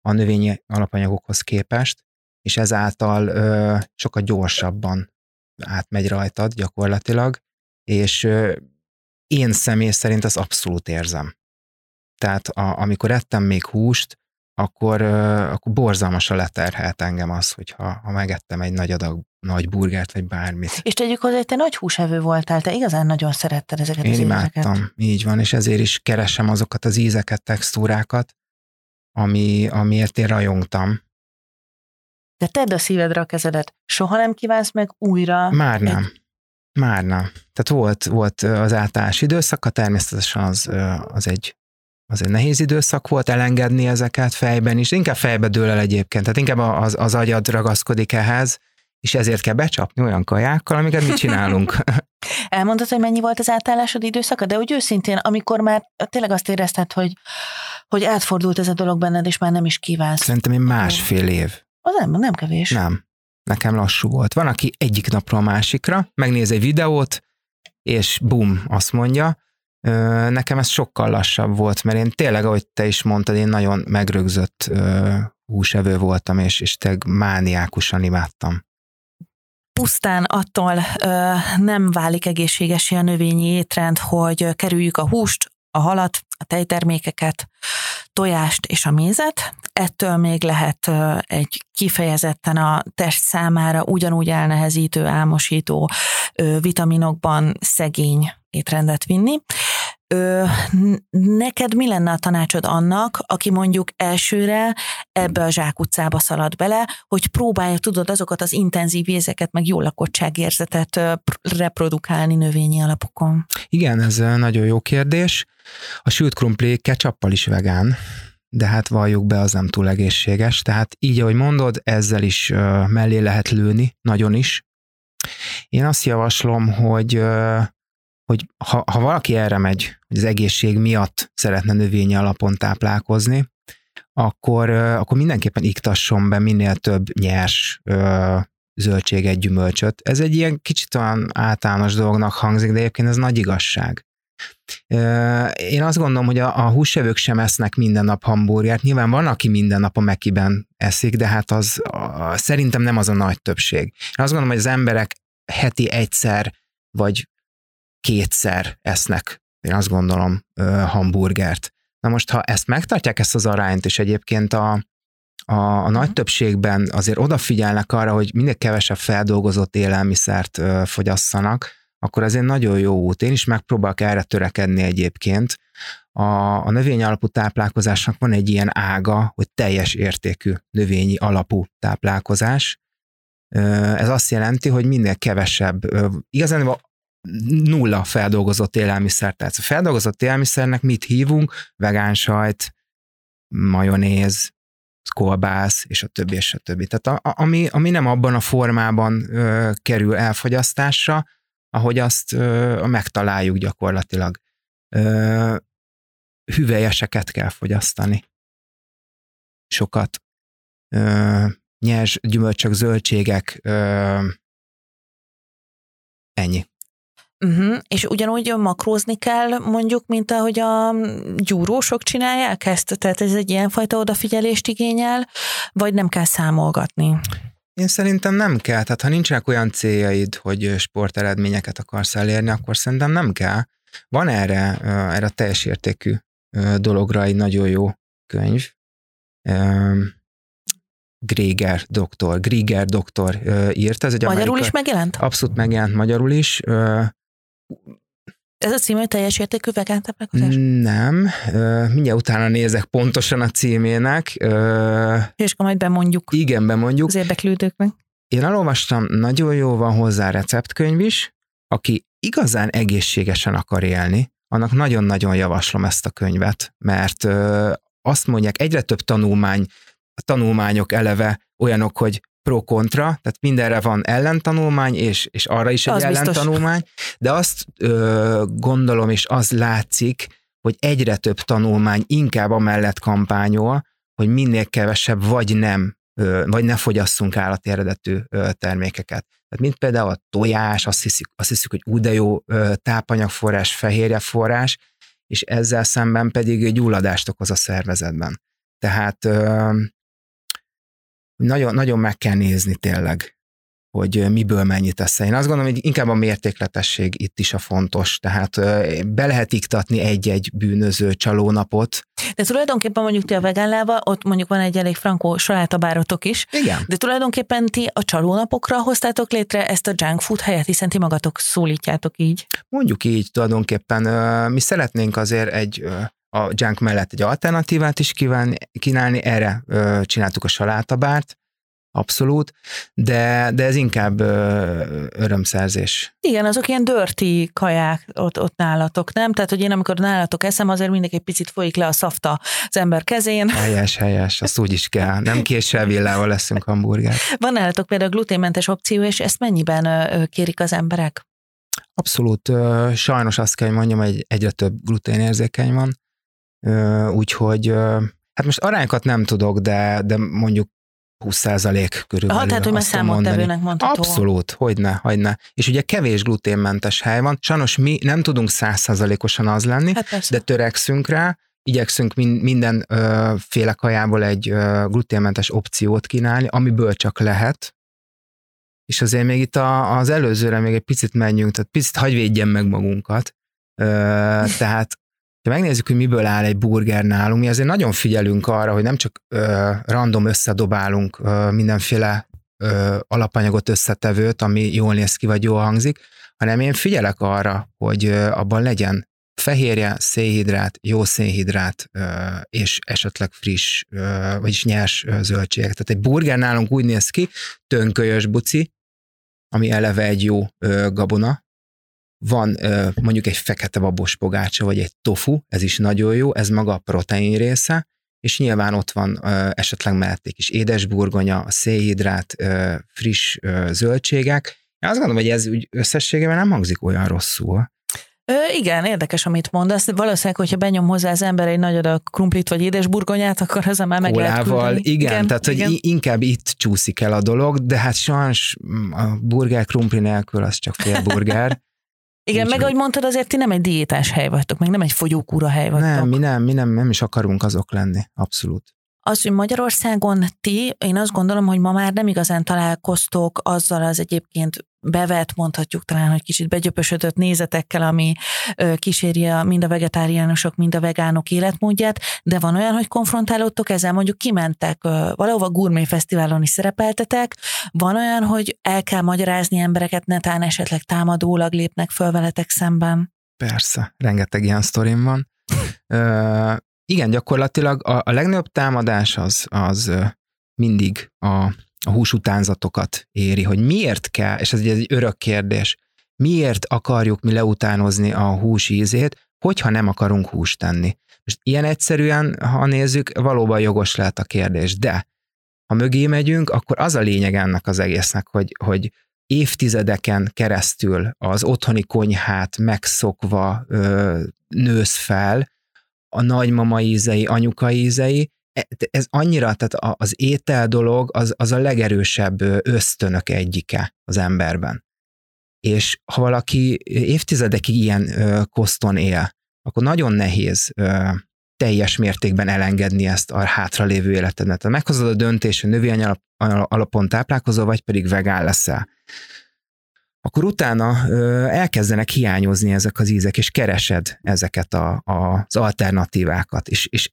a növényi alapanyagokhoz képest. és ezáltal ö, sokkal gyorsabban átmegy rajtad gyakorlatilag, és ö, én személy szerint az abszolút érzem. Tehát a, amikor ettem még húst, akkor, akkor borzalmasan leterhelt engem az, hogyha ha megettem egy nagy adag nagy burgert, vagy bármit. És tegyük hozzá, hogy te nagy húsevő voltál, te igazán nagyon szeretted ezeket Én az imádtam, ízeket. így van, és ezért is keresem azokat az ízeket, textúrákat, ami, amiért én rajongtam. De tedd a szívedre a kezedet. Soha nem kívánsz meg újra. Már nem. Már nem. Tehát volt, volt az általános időszaka, természetesen az, az egy az egy nehéz időszak volt elengedni ezeket fejben is, inkább fejbe dől el egyébként, tehát inkább az, az agyad ragaszkodik ehhez, és ezért kell becsapni olyan kajákkal, amiket mi csinálunk. <laughs> Elmondod, hogy mennyi volt az átállásod időszaka, de úgy őszintén, amikor már tényleg azt érezted, hogy, hogy átfordult ez a dolog benned, és már nem is kívánsz. Szerintem én másfél év. Az nem, nem kevés. Nem. Nekem lassú volt. Van, aki egyik napról a másikra megnéz egy videót, és bum, azt mondja. Nekem ez sokkal lassabb volt, mert én tényleg, ahogy te is mondtad, én nagyon megrögzött húsevő voltam, és, és tényleg mániákusan imádtam pusztán attól ö, nem válik egészségesé a növényi étrend, hogy kerüljük a húst, a halat, a tejtermékeket, tojást és a mézet. Ettől még lehet ö, egy kifejezetten a test számára ugyanúgy elnehezítő, álmosító, ö, vitaminokban szegény étrendet vinni. Ö, neked mi lenne a tanácsod annak, aki mondjuk elsőre ebbe a zsákutcába szalad bele, hogy próbálja, tudod, azokat az intenzív érzeket, meg jó lakottságérzetet reprodukálni növényi alapokon? Igen, ez nagyon jó kérdés. A sült krumpli ketchuppal is vegán, de hát valljuk be, az nem túl egészséges. Tehát így, ahogy mondod, ezzel is mellé lehet lőni, nagyon is. Én azt javaslom, hogy hogy ha, ha valaki erre megy, hogy az egészség miatt szeretne növényi alapon táplálkozni, akkor, akkor mindenképpen iktasson be minél több nyers ö, zöldséget, gyümölcsöt. Ez egy ilyen kicsit olyan általános dolognak hangzik, de egyébként ez nagy igazság. Én azt gondolom, hogy a, a húsevők sem esznek minden nap hamburgert. Nyilván van, aki minden nap a Mekiben eszik, de hát az a, szerintem nem az a nagy többség. Én azt gondolom, hogy az emberek heti egyszer, vagy kétszer esznek, én azt gondolom, hamburgert. Na most, ha ezt megtartják, ezt az arányt, és egyébként a, a, a nagy mhm. többségben azért odafigyelnek arra, hogy minél kevesebb feldolgozott élelmiszert ö, fogyasszanak, akkor azért nagyon jó út. Én is megpróbálok erre törekedni egyébként. A, a növény alapú táplálkozásnak van egy ilyen ága, hogy teljes értékű növényi alapú táplálkozás. Ez azt jelenti, hogy minél kevesebb, igazán nulla feldolgozott élelmiszer. Tehát a feldolgozott élelmiszernek mit hívunk? Vegán sajt, majonéz, kolbász, és a többi, és a többi. Tehát a, ami, ami nem abban a formában ö, kerül elfogyasztásra, ahogy azt ö, megtaláljuk gyakorlatilag. Ö, hüvelyeseket kell fogyasztani. Sokat. Ö, nyers gyümölcsök, zöldségek, ö, ennyi. Uh-huh. És ugyanúgy makrózni kell, mondjuk, mint ahogy a gyúrósok csinálják ezt? Tehát ez egy ilyenfajta odafigyelést igényel, vagy nem kell számolgatni? Én szerintem nem kell. Tehát ha nincsenek olyan céljaid, hogy sporteredményeket akarsz elérni, akkor szerintem nem kell. Van erre, erre a teljes értékű dologra egy nagyon jó könyv. Gréger doktor, Gréger doktor írt. Ez egy magyarul amerikai, is megjelent? Abszolút megjelent magyarul is. Ez a című teljes értékű vegán táplálkozás? Nem, mindjárt utána nézek pontosan a címének. És akkor majd bemondjuk. Igen, bemondjuk. Az érdeklődőknek. Én elolvastam, nagyon jó van hozzá receptkönyv is, aki igazán egészségesen akar élni, annak nagyon-nagyon javaslom ezt a könyvet, mert azt mondják, egyre több tanulmány, a tanulmányok eleve olyanok, hogy pro-kontra, tehát mindenre van ellentanulmány, és, és arra is egy az ellentanulmány, biztos. de azt ö, gondolom, és az látszik, hogy egyre több tanulmány inkább amellett kampányol, hogy minél kevesebb vagy nem, ö, vagy ne fogyasszunk állati eredetű ö, termékeket. Tehát mint például a tojás, azt hiszük, azt hiszük hogy úgy de jó ö, tápanyagforrás, fehérjeforrás, és ezzel szemben pedig gyulladást okoz a szervezetben. Tehát ö, nagyon, nagyon meg kell nézni tényleg, hogy miből mennyit eszel. Én azt gondolom, hogy inkább a mértékletesség itt is a fontos, tehát be lehet iktatni egy-egy bűnöző csalónapot. De tulajdonképpen mondjuk ti a vegánlával, ott mondjuk van egy elég frankó salátabárotok is, Igen. de tulajdonképpen ti a csalónapokra hoztátok létre ezt a junk food helyet, hiszen ti magatok szólítjátok így. Mondjuk így tulajdonképpen mi szeretnénk azért egy a junk mellett egy alternatívát is kíván, kínálni, erre csináltuk a salátabárt, abszolút, de, de ez inkább ö, örömszerzés. Igen, azok ilyen dörti kaják ott, ott nálatok, nem? Tehát, hogy én amikor nálatok eszem, azért mindig egy picit folyik le a szafta az ember kezén. Helyes, helyes, azt úgy is kell. Nem késsel villával leszünk hamburger. Van nálatok például gluténmentes opció, és ezt mennyiben ö, kérik az emberek? Abszolút, ö, sajnos azt kell, hogy mondjam, hogy egyre több gluténérzékeny van, úgyhogy hát most arányokat nem tudok, de, de mondjuk 20% körülbelül. Ha, tehát, hogy már számottevőnek mondható. Abszolút, hogyne, hogyne. És ugye kevés gluténmentes hely van. Sajnos mi nem tudunk 100%-osan az lenni, hát de törekszünk rá, igyekszünk minden ö, féle kajából egy ö, gluténmentes opciót kínálni, amiből csak lehet. És azért még itt a, az előzőre még egy picit menjünk, tehát picit hagyvédjen meg magunkat. Ö, tehát ha megnézzük, hogy miből áll egy burger nálunk, mi azért nagyon figyelünk arra, hogy nem csak ö, random összedobálunk ö, mindenféle ö, alapanyagot, összetevőt, ami jól néz ki, vagy jól hangzik, hanem én figyelek arra, hogy ö, abban legyen fehérje, szénhidrát, jó szénhidrát, és esetleg friss, vagyis nyers zöldségek. Tehát egy burger nálunk úgy néz ki, tönkölyös buci, ami eleve egy jó gabona, van mondjuk egy fekete babos pogácsa, vagy egy tofu, ez is nagyon jó, ez maga a protein része, és nyilván ott van esetleg mellették is édesburgonya, a szénhidrát, friss zöldségek. Én azt gondolom, hogy ez úgy összességében nem hangzik olyan rosszul. Ö, igen, érdekes, amit mondasz. Valószínűleg, hogyha benyom hozzá az ember egy nagy adag krumplit vagy édesburgonyát, akkor az már meg Kólával, lehet igen, igen, tehát igen. hogy inkább itt csúszik el a dolog, de hát sajnos a burger krumpli nélkül az csak fél burger. <laughs> Igen, Úgy meg ahogy mondtad, azért ti nem egy diétás hely vagytok, meg nem egy fogyókúra hely vagytok. Nem, mi nem, mi nem, nem is akarunk azok lenni, abszolút. Az, hogy Magyarországon ti, én azt gondolom, hogy ma már nem igazán találkoztok azzal az egyébként bevet, mondhatjuk talán, hogy kicsit begyöpösödött nézetekkel, ami kíséri a, mind a vegetáriánusok, mind a vegánok életmódját, de van olyan, hogy konfrontálódtok ezzel, mondjuk kimentek, valahova gourmet fesztiválon is szerepeltetek, van olyan, hogy el kell magyarázni embereket, netán esetleg támadólag lépnek föl veletek szemben? Persze, rengeteg ilyen sztorim van. Ö, igen, gyakorlatilag a, a legnagyobb támadás az, az mindig a a húsutánzatokat éri, hogy miért kell, és ez egy, egy örök kérdés, miért akarjuk mi leutánozni a hús ízét, hogyha nem akarunk húst tenni. Most ilyen egyszerűen, ha nézzük, valóban jogos lehet a kérdés, de ha mögé megyünk, akkor az a lényeg ennek az egésznek, hogy, hogy évtizedeken keresztül az otthoni konyhát megszokva ö, nősz fel, a nagymama ízei, anyuka ízei, ez annyira, tehát az étel dolog az, az a legerősebb ösztönök egyike az emberben. És ha valaki évtizedekig ilyen koszton él, akkor nagyon nehéz teljes mértékben elengedni ezt a hátralévő életednek. Tehát meghozod a döntés, hogy növény alapon táplálkozol, vagy pedig vegán leszel. Akkor utána ö, elkezdenek hiányozni ezek az ízek, és keresed ezeket a, a, az alternatívákat. És, és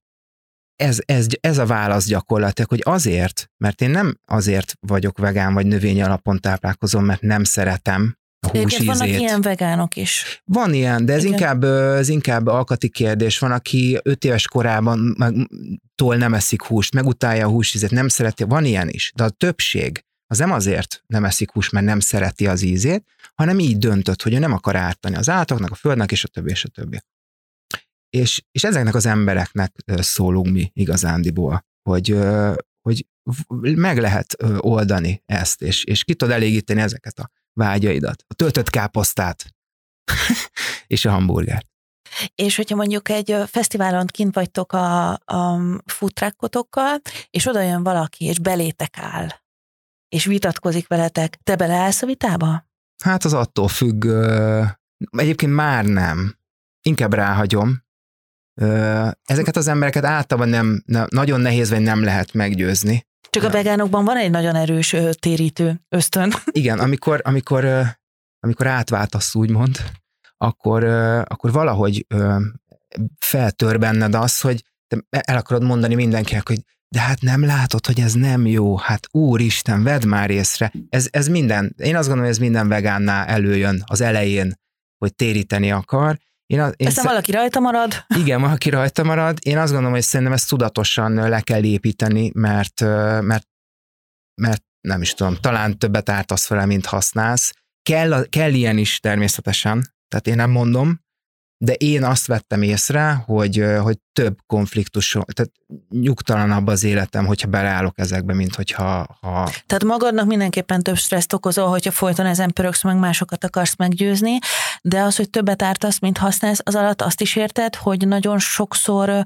ez, ez, ez a válasz gyakorlatilag, hogy azért, mert én nem azért vagyok vegán vagy növény alapon táplálkozom, mert nem szeretem a hús ízét. vannak ilyen vegánok is. Van ilyen, de ez inkább, ez inkább alkati kérdés. Van, aki öt éves korában tól nem eszik húst, megutálja a húsízét, nem szereti, van ilyen is, de a többség az nem azért nem eszik húst, mert nem szereti az ízét, hanem így döntött, hogy ő nem akar ártani az állatoknak, a földnek, és a többi, és a többi. És, és ezeknek az embereknek szólunk mi igazándiból, hogy, hogy meg lehet oldani ezt, és, és ki tud elégíteni ezeket a vágyaidat. A töltött káposztát <laughs> és a hamburgert. És hogyha mondjuk egy fesztiválon kint vagytok a, a futrákotokkal, és oda jön valaki, és belétek áll, és vitatkozik veletek, te beleállsz a vitába? Hát az attól függ, egyébként már nem. Inkább ráhagyom, Ezeket az embereket általában nem, nem, nagyon nehéz vagy nem lehet meggyőzni Csak a vegánokban van egy nagyon erős térítő ösztön. <laughs> Igen, amikor, amikor, amikor átváltasz, úgymond, akkor, akkor valahogy feltör benned az, hogy te el akarod mondani mindenkinek, hogy de hát nem látod, hogy ez nem jó, hát úristen, vedd már észre. Ez, ez minden, én azt gondolom, hogy ez minden vegánnál előjön az elején, hogy téríteni akar. Én, a, én Aztán sz... valaki rajta marad. Igen, valaki rajta marad. Én azt gondolom, hogy szerintem ezt tudatosan le kell építeni, mert, mert, mert nem is tudom, talán többet ártasz vele, mint használsz. Kell, kell ilyen is természetesen, tehát én nem mondom, de én azt vettem észre, hogy, hogy több konfliktus, tehát nyugtalanabb az életem, hogyha beleállok ezekbe, mint hogyha... Ha... Tehát magadnak mindenképpen több stresszt okozol, hogyha folyton ezen pöröksz, meg másokat akarsz meggyőzni, de az, hogy többet ártasz, mint használsz, az alatt azt is érted, hogy nagyon sokszor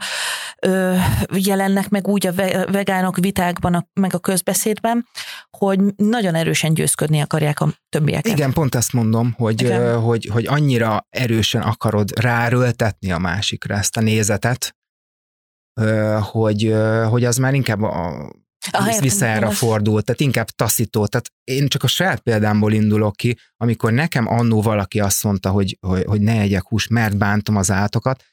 ö, jelennek meg úgy a vegánok vitákban, a, meg a közbeszédben, hogy nagyon erősen győzködni akarják a többieket. Igen, pont ezt mondom, hogy, ö, hogy, hogy annyira erősen akarod ráröltetni a másikra ezt a nézetet, hogy, hogy az már inkább a, ah, visszájára fordul, tehát inkább taszító. Tehát én csak a saját példámból indulok ki, amikor nekem annó valaki azt mondta, hogy, hogy, hogy ne egyek hús, mert bántom az állatokat,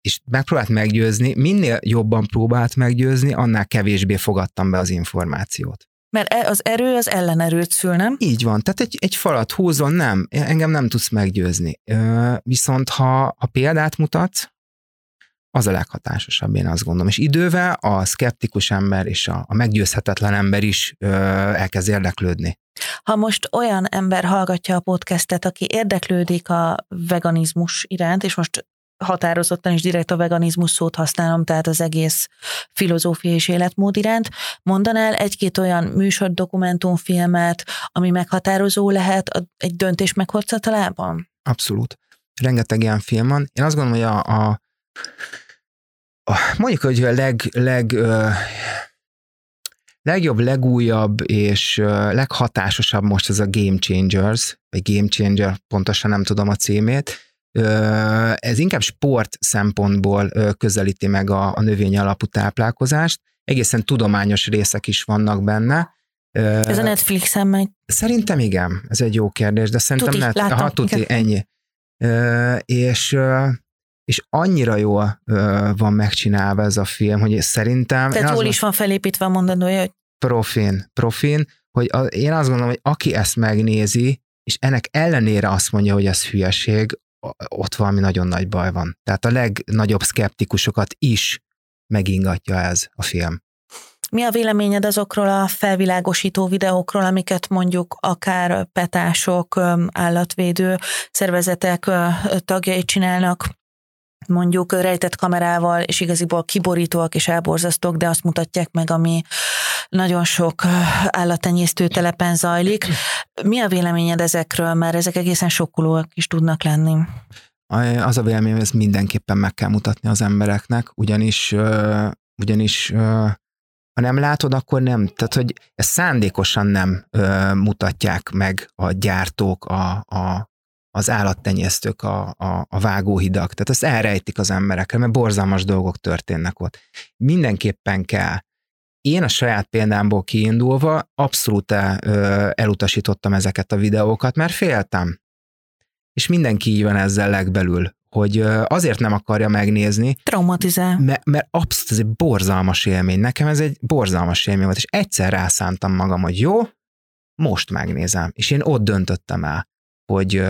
és megpróbált meggyőzni, minél jobban próbált meggyőzni, annál kevésbé fogadtam be az információt. Mert e, az erő az ellenerőt szül, nem? Így van, tehát egy, egy falat húzon, nem, engem nem tudsz meggyőzni. Viszont ha, ha példát mutatsz, az a leghatásosabb, én azt gondolom. És idővel a szkeptikus ember és a, a meggyőzhetetlen ember is ö, elkezd érdeklődni. Ha most olyan ember hallgatja a podcastet, aki érdeklődik a veganizmus iránt, és most határozottan is direkt a veganizmus szót használom, tehát az egész filozófia és életmód iránt. Mondanál egy-két olyan műsor, dokumentumfilmet, ami meghatározó lehet egy döntés meghozatalában? Abszolút. Rengeteg ilyen film van. Én azt gondolom, hogy a, a, a mondjuk, hogy a leg, leg legjobb, legújabb és leghatásosabb most ez a Game Changers, vagy Game Changer, pontosan nem tudom a címét, ez inkább sport szempontból közelíti meg a, a növény alapú táplálkozást. Egészen tudományos részek is vannak benne. Ez a Netflixen megy? Szerintem igen, ez egy jó kérdés, de szerintem tuti, net, látom, ha, tuti, igen. ennyi. És, és annyira jól van megcsinálva ez a film, hogy szerintem... Tehát jól is van felépítve a mondandója, hogy... Profin, profin, hogy a, én azt gondolom, hogy aki ezt megnézi, és ennek ellenére azt mondja, hogy ez hülyeség, ott valami nagyon nagy baj van. Tehát a legnagyobb szkeptikusokat is megingatja ez a film. Mi a véleményed azokról a felvilágosító videókról, amiket mondjuk akár petások, állatvédő szervezetek tagjai csinálnak, mondjuk rejtett kamerával, és igaziból kiborítóak és elborzasztók, de azt mutatják meg, ami nagyon sok állattenyésztő telepen zajlik. Mi a véleményed ezekről, mert ezek egészen sokkolóak is tudnak lenni? Az a vélemény, hogy ezt mindenképpen meg kell mutatni az embereknek, ugyanis, ugyanis ha nem látod, akkor nem. Tehát, hogy ezt szándékosan nem mutatják meg a gyártók, a, a, az állattenyésztők, a, a, a vágóhidak. Tehát ezt elrejtik az emberekre, mert borzalmas dolgok történnek ott. Mindenképpen kell én a saját példámból kiindulva abszolút elutasítottam ezeket a videókat, mert féltem. És mindenki így van ezzel legbelül, hogy azért nem akarja megnézni. Traumatizál. Mert, mert abszolút ez egy borzalmas élmény. Nekem ez egy borzalmas élmény volt, és egyszer rászántam magam, hogy jó, most megnézem. És én ott döntöttem el, hogy,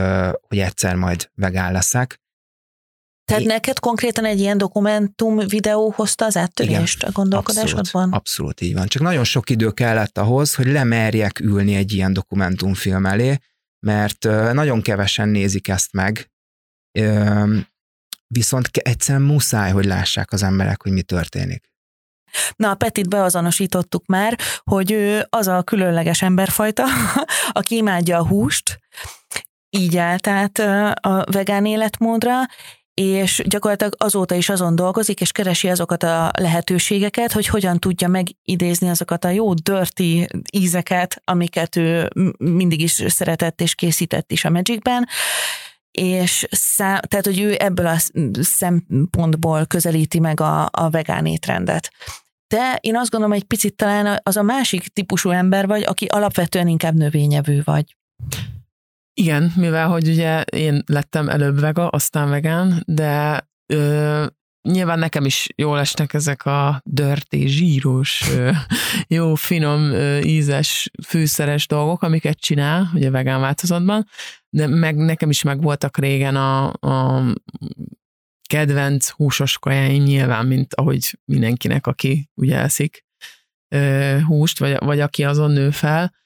hogy egyszer majd vegán leszek, tehát é. neked konkrétan egy ilyen dokumentum videó hozta az áttörést Igen, a gondolkodásodban? Abszolút, abszolút így van. Csak nagyon sok idő kellett ahhoz, hogy lemerjek ülni egy ilyen dokumentumfilm elé, mert nagyon kevesen nézik ezt meg, viszont egyszerűen muszáj, hogy lássák az emberek, hogy mi történik. Na, a Petit beazonosítottuk már, hogy ő az a különleges emberfajta, <laughs> aki imádja a húst, így állt át a vegán életmódra, és gyakorlatilag azóta is azon dolgozik, és keresi azokat a lehetőségeket, hogy hogyan tudja megidézni azokat a jó dirty ízeket, amiket ő mindig is szeretett és készített is a Magicben, és szá, tehát, hogy ő ebből a szempontból közelíti meg a, a vegán étrendet. Te, én azt gondolom, egy picit talán az a másik típusú ember vagy, aki alapvetően inkább növényevő vagy. Igen, mivel hogy ugye én lettem előbb vega, aztán vegán, de ö, nyilván nekem is jól esnek ezek a dörti, zsíros, ö, jó, finom, ö, ízes, fűszeres dolgok, amiket csinál, ugye vegán változatban, de meg nekem is meg voltak régen a, a kedvenc húsos kajáim nyilván, mint ahogy mindenkinek, aki ugye eszik ö, húst, vagy, vagy aki azon nő fel,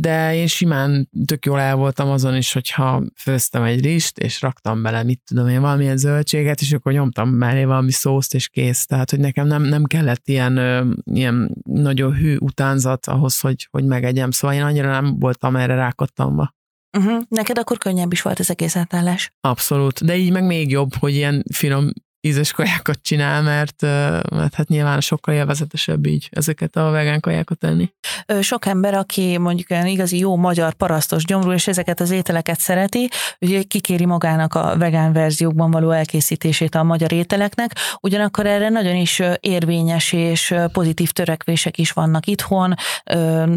de én simán tök jól el voltam azon is, hogyha főztem egy rist, és raktam bele, mit tudom én, valamilyen zöldséget, és akkor nyomtam mellé valami szószt, és kész. Tehát, hogy nekem nem, nem kellett ilyen, ilyen nagyon hű utánzat ahhoz, hogy, hogy megegyem. Szóval én annyira nem voltam erre rákattamva. Uh-huh. Neked akkor könnyebb is volt ez egész átállás. Abszolút, de így meg még jobb, hogy ilyen finom ízes kajákat csinál, mert, mert hát nyilván sokkal élvezetesebb így ezeket a vegán kajákat tenni. Sok ember, aki mondjuk olyan igazi jó magyar parasztos gyomrú, és ezeket az ételeket szereti, ugye kikéri magának a vegán verziókban való elkészítését a magyar ételeknek, ugyanakkor erre nagyon is érvényes és pozitív törekvések is vannak itthon,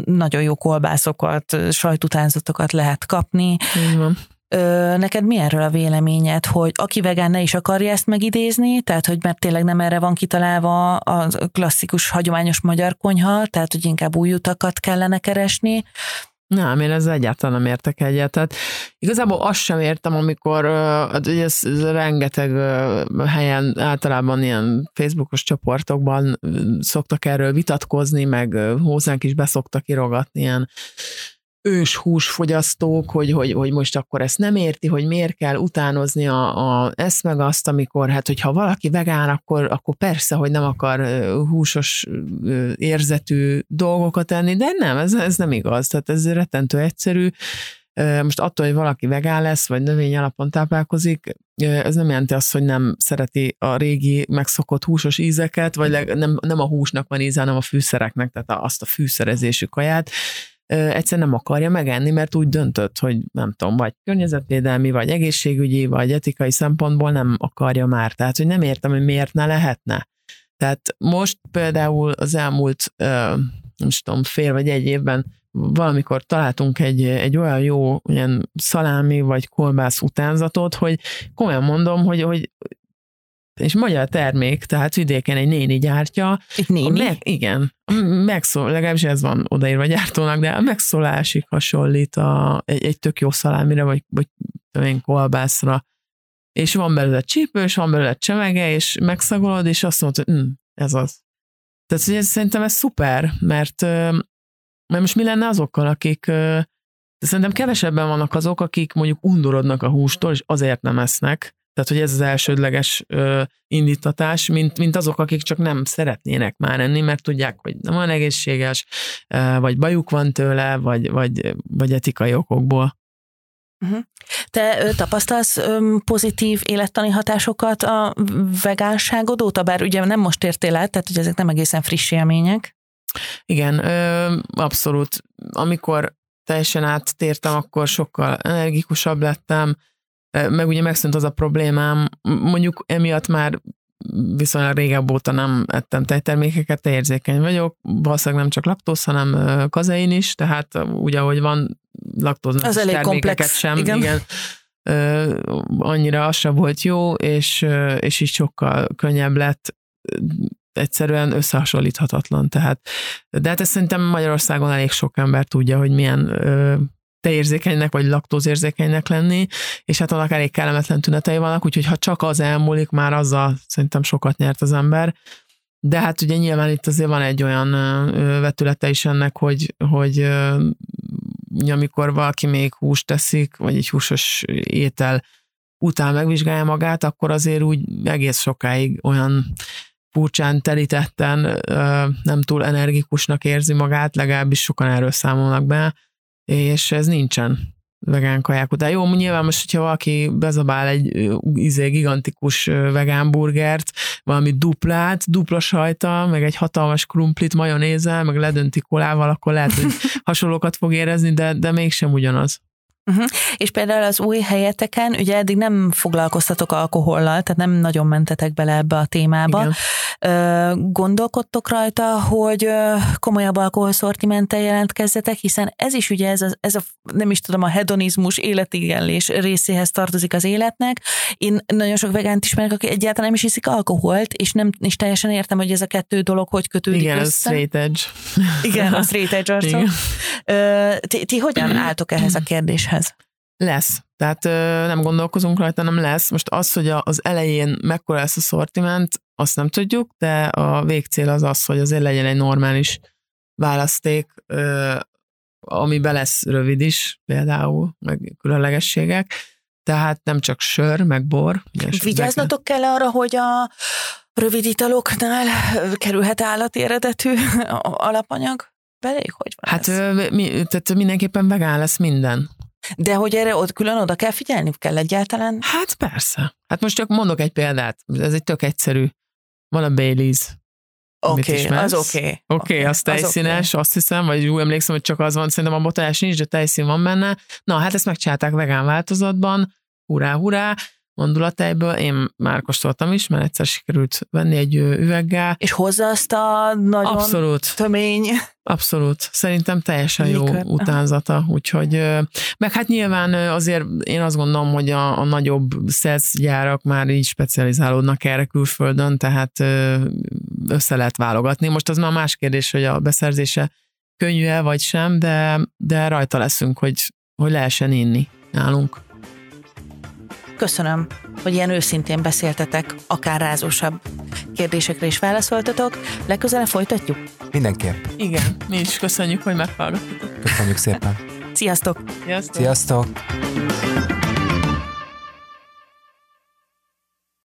nagyon jó kolbászokat, sajtutánzatokat lehet kapni. Így van. Ö, neked mi erről a véleményed, hogy aki vegán ne is akarja ezt megidézni, tehát hogy mert tényleg nem erre van kitalálva a klasszikus, hagyományos magyar konyha, tehát hogy inkább új utakat kellene keresni, nem, én ezzel egyáltalán nem értek egyet. Tehát igazából azt sem értem, amikor hát ugye ez, ez rengeteg helyen, általában ilyen Facebookos csoportokban szoktak erről vitatkozni, meg hozzánk is beszoktak irogatni ilyen ős húsfogyasztók, hogy, hogy, hogy most akkor ezt nem érti, hogy miért kell utánozni a, a ezt meg azt, amikor, hát hogyha valaki vegán, akkor, akkor persze, hogy nem akar húsos érzetű dolgokat enni, de nem, ez, ez nem igaz, tehát ez rettentő egyszerű. Most attól, hogy valaki vegán lesz, vagy növény alapon táplálkozik, ez nem jelenti azt, hogy nem szereti a régi megszokott húsos ízeket, vagy nem, nem a húsnak van íze, hanem a fűszereknek, tehát azt a fűszerezésű kaját egyszer nem akarja megenni, mert úgy döntött, hogy nem tudom, vagy környezetvédelmi, vagy egészségügyi, vagy etikai szempontból nem akarja már. Tehát, hogy nem értem, hogy miért ne lehetne. Tehát most például az elmúlt, nem tudom, fél vagy egy évben valamikor találtunk egy, egy olyan jó ilyen szalámi vagy kolbász utánzatot, hogy komolyan mondom, hogy, hogy és magyar termék, tehát vidéken egy néni gyártja. Egy néni? Meg, igen. Megszól, legalábbis ez van odaírva gyártónak, de a megszólásig hasonlít a, egy, egy tök jó szalámire, vagy, vagy én kolbászra. És van belőle csípő, és van belőle csemege, és megszagolod, és azt mondod, hogy hm, ez az. Tehát hogy ez, szerintem ez szuper, mert, mert most mi lenne azokkal, akik de szerintem kevesebben vannak azok, akik mondjuk undorodnak a hústól, és azért nem esznek, tehát, hogy ez az elsődleges ö, indítatás, mint, mint azok, akik csak nem szeretnének már enni, mert tudják, hogy nem olyan egészséges, ö, vagy bajuk van tőle, vagy, vagy, vagy etikai okokból. Uh-huh. Te ö, tapasztalsz ö, pozitív élettani hatásokat a vegánságod óta, bár ugye nem most értél át, tehát hogy ezek nem egészen friss élmények. Igen, ö, abszolút. Amikor teljesen áttértem, akkor sokkal energikusabb lettem, meg ugye megszűnt az a problémám, mondjuk emiatt már viszonylag régebb óta nem ettem tejtermékeket, érzékeny vagyok, valószínűleg nem csak laktóz, hanem kazein is, tehát ugye, ahogy van laktóz az elég komplex. sem, igen. igen annyira az sem volt jó, és, és így sokkal könnyebb lett, egyszerűen összehasonlíthatatlan. Tehát, de hát ezt szerintem Magyarországon elég sok ember tudja, hogy milyen tejérzékenynek vagy laktózérzékenynek lenni, és hát annak elég kellemetlen tünetei vannak, úgyhogy ha csak az elmúlik, már azzal szerintem sokat nyert az ember. De hát ugye nyilván itt azért van egy olyan vetülete is ennek, hogy, hogy amikor valaki még húst teszik, vagy egy húsos étel után megvizsgálja magát, akkor azért úgy egész sokáig olyan furcsán telítetten, nem túl energikusnak érzi magát, legalábbis sokan erről számolnak be, és ez nincsen vegán kaják után. Jó, nyilván most, hogyha valaki bezabál egy izé, gigantikus vegán burgert, valami duplát, dupla sajta, meg egy hatalmas krumplit majonézzel, meg ledönti kolával, akkor lehet, hogy <laughs> hasonlókat fog érezni, de, de mégsem ugyanaz. Uh-huh. És például az új helyeteken, ugye eddig nem foglalkoztatok alkohollal, tehát nem nagyon mentetek bele ebbe a témába. Igen. Gondolkodtok rajta, hogy komolyabb alkoholszortimenttel jelentkezzetek, hiszen ez is ugye ez a, ez a nem is tudom, a hedonizmus, életigenlés részéhez tartozik az életnek. Én nagyon sok vegánt ismerek, aki egyáltalán nem is iszik alkoholt, és nem is teljesen értem, hogy ez a kettő dolog hogy kötődik Igen, össze. Igen, straight edge. Igen, a straight edge <laughs> arcok. Ti, ti hogyan <clears throat> álltok ehhez a kérdéshez? Lesz. Tehát ö, nem gondolkozunk rajta, nem lesz. Most az, hogy az elején mekkora lesz a szortiment, azt nem tudjuk, de a végcél az az, hogy azért legyen egy normális választék, ö, amiben lesz rövid is például, meg különlegességek. Tehát nem csak sör, meg bor. Vigyáznatok kell arra, hogy a rövid italoknál kerülhet állati eredetű alapanyag beléjük? Hogy van Hát ez? mi, tehát mindenképpen vegán lesz minden. De hogy erre ott külön oda kell figyelni? Kell egyáltalán? Hát persze. Hát most csak mondok egy példát. Ez egy tök egyszerű. Van a Baileys. Oké, okay, az oké. Okay. Oké, okay, az tejszínes, okay. azt hiszem, vagy úgy emlékszem, hogy csak az van, szerintem a botás nincs, de tejszín van benne. Na, hát ezt megcsinálták vegán változatban, hurrá, hurrá, mandulatejből. Én már kóstoltam is, mert egyszer sikerült venni egy üveggel. És hozza azt a nagyon Abszolút. tömény... Abszolút. Szerintem teljesen jó Mikor? utánzata. Úgyhogy, meg hát nyilván azért én azt gondolom, hogy a, a nagyobb gyárak már így specializálódnak erre külföldön, tehát össze lehet válogatni. Most az már más kérdés, hogy a beszerzése könnyű-e vagy sem, de, de rajta leszünk, hogy, hogy lehessen inni nálunk. Köszönöm, hogy ilyen őszintén beszéltetek, akár rázósabb kérdésekre is válaszoltatok. Legközelebb folytatjuk? Mindenképp. Igen, mi is köszönjük, hogy meghallgattatok. Köszönjük szépen. Sziasztok! Sziasztok! Sziasztok.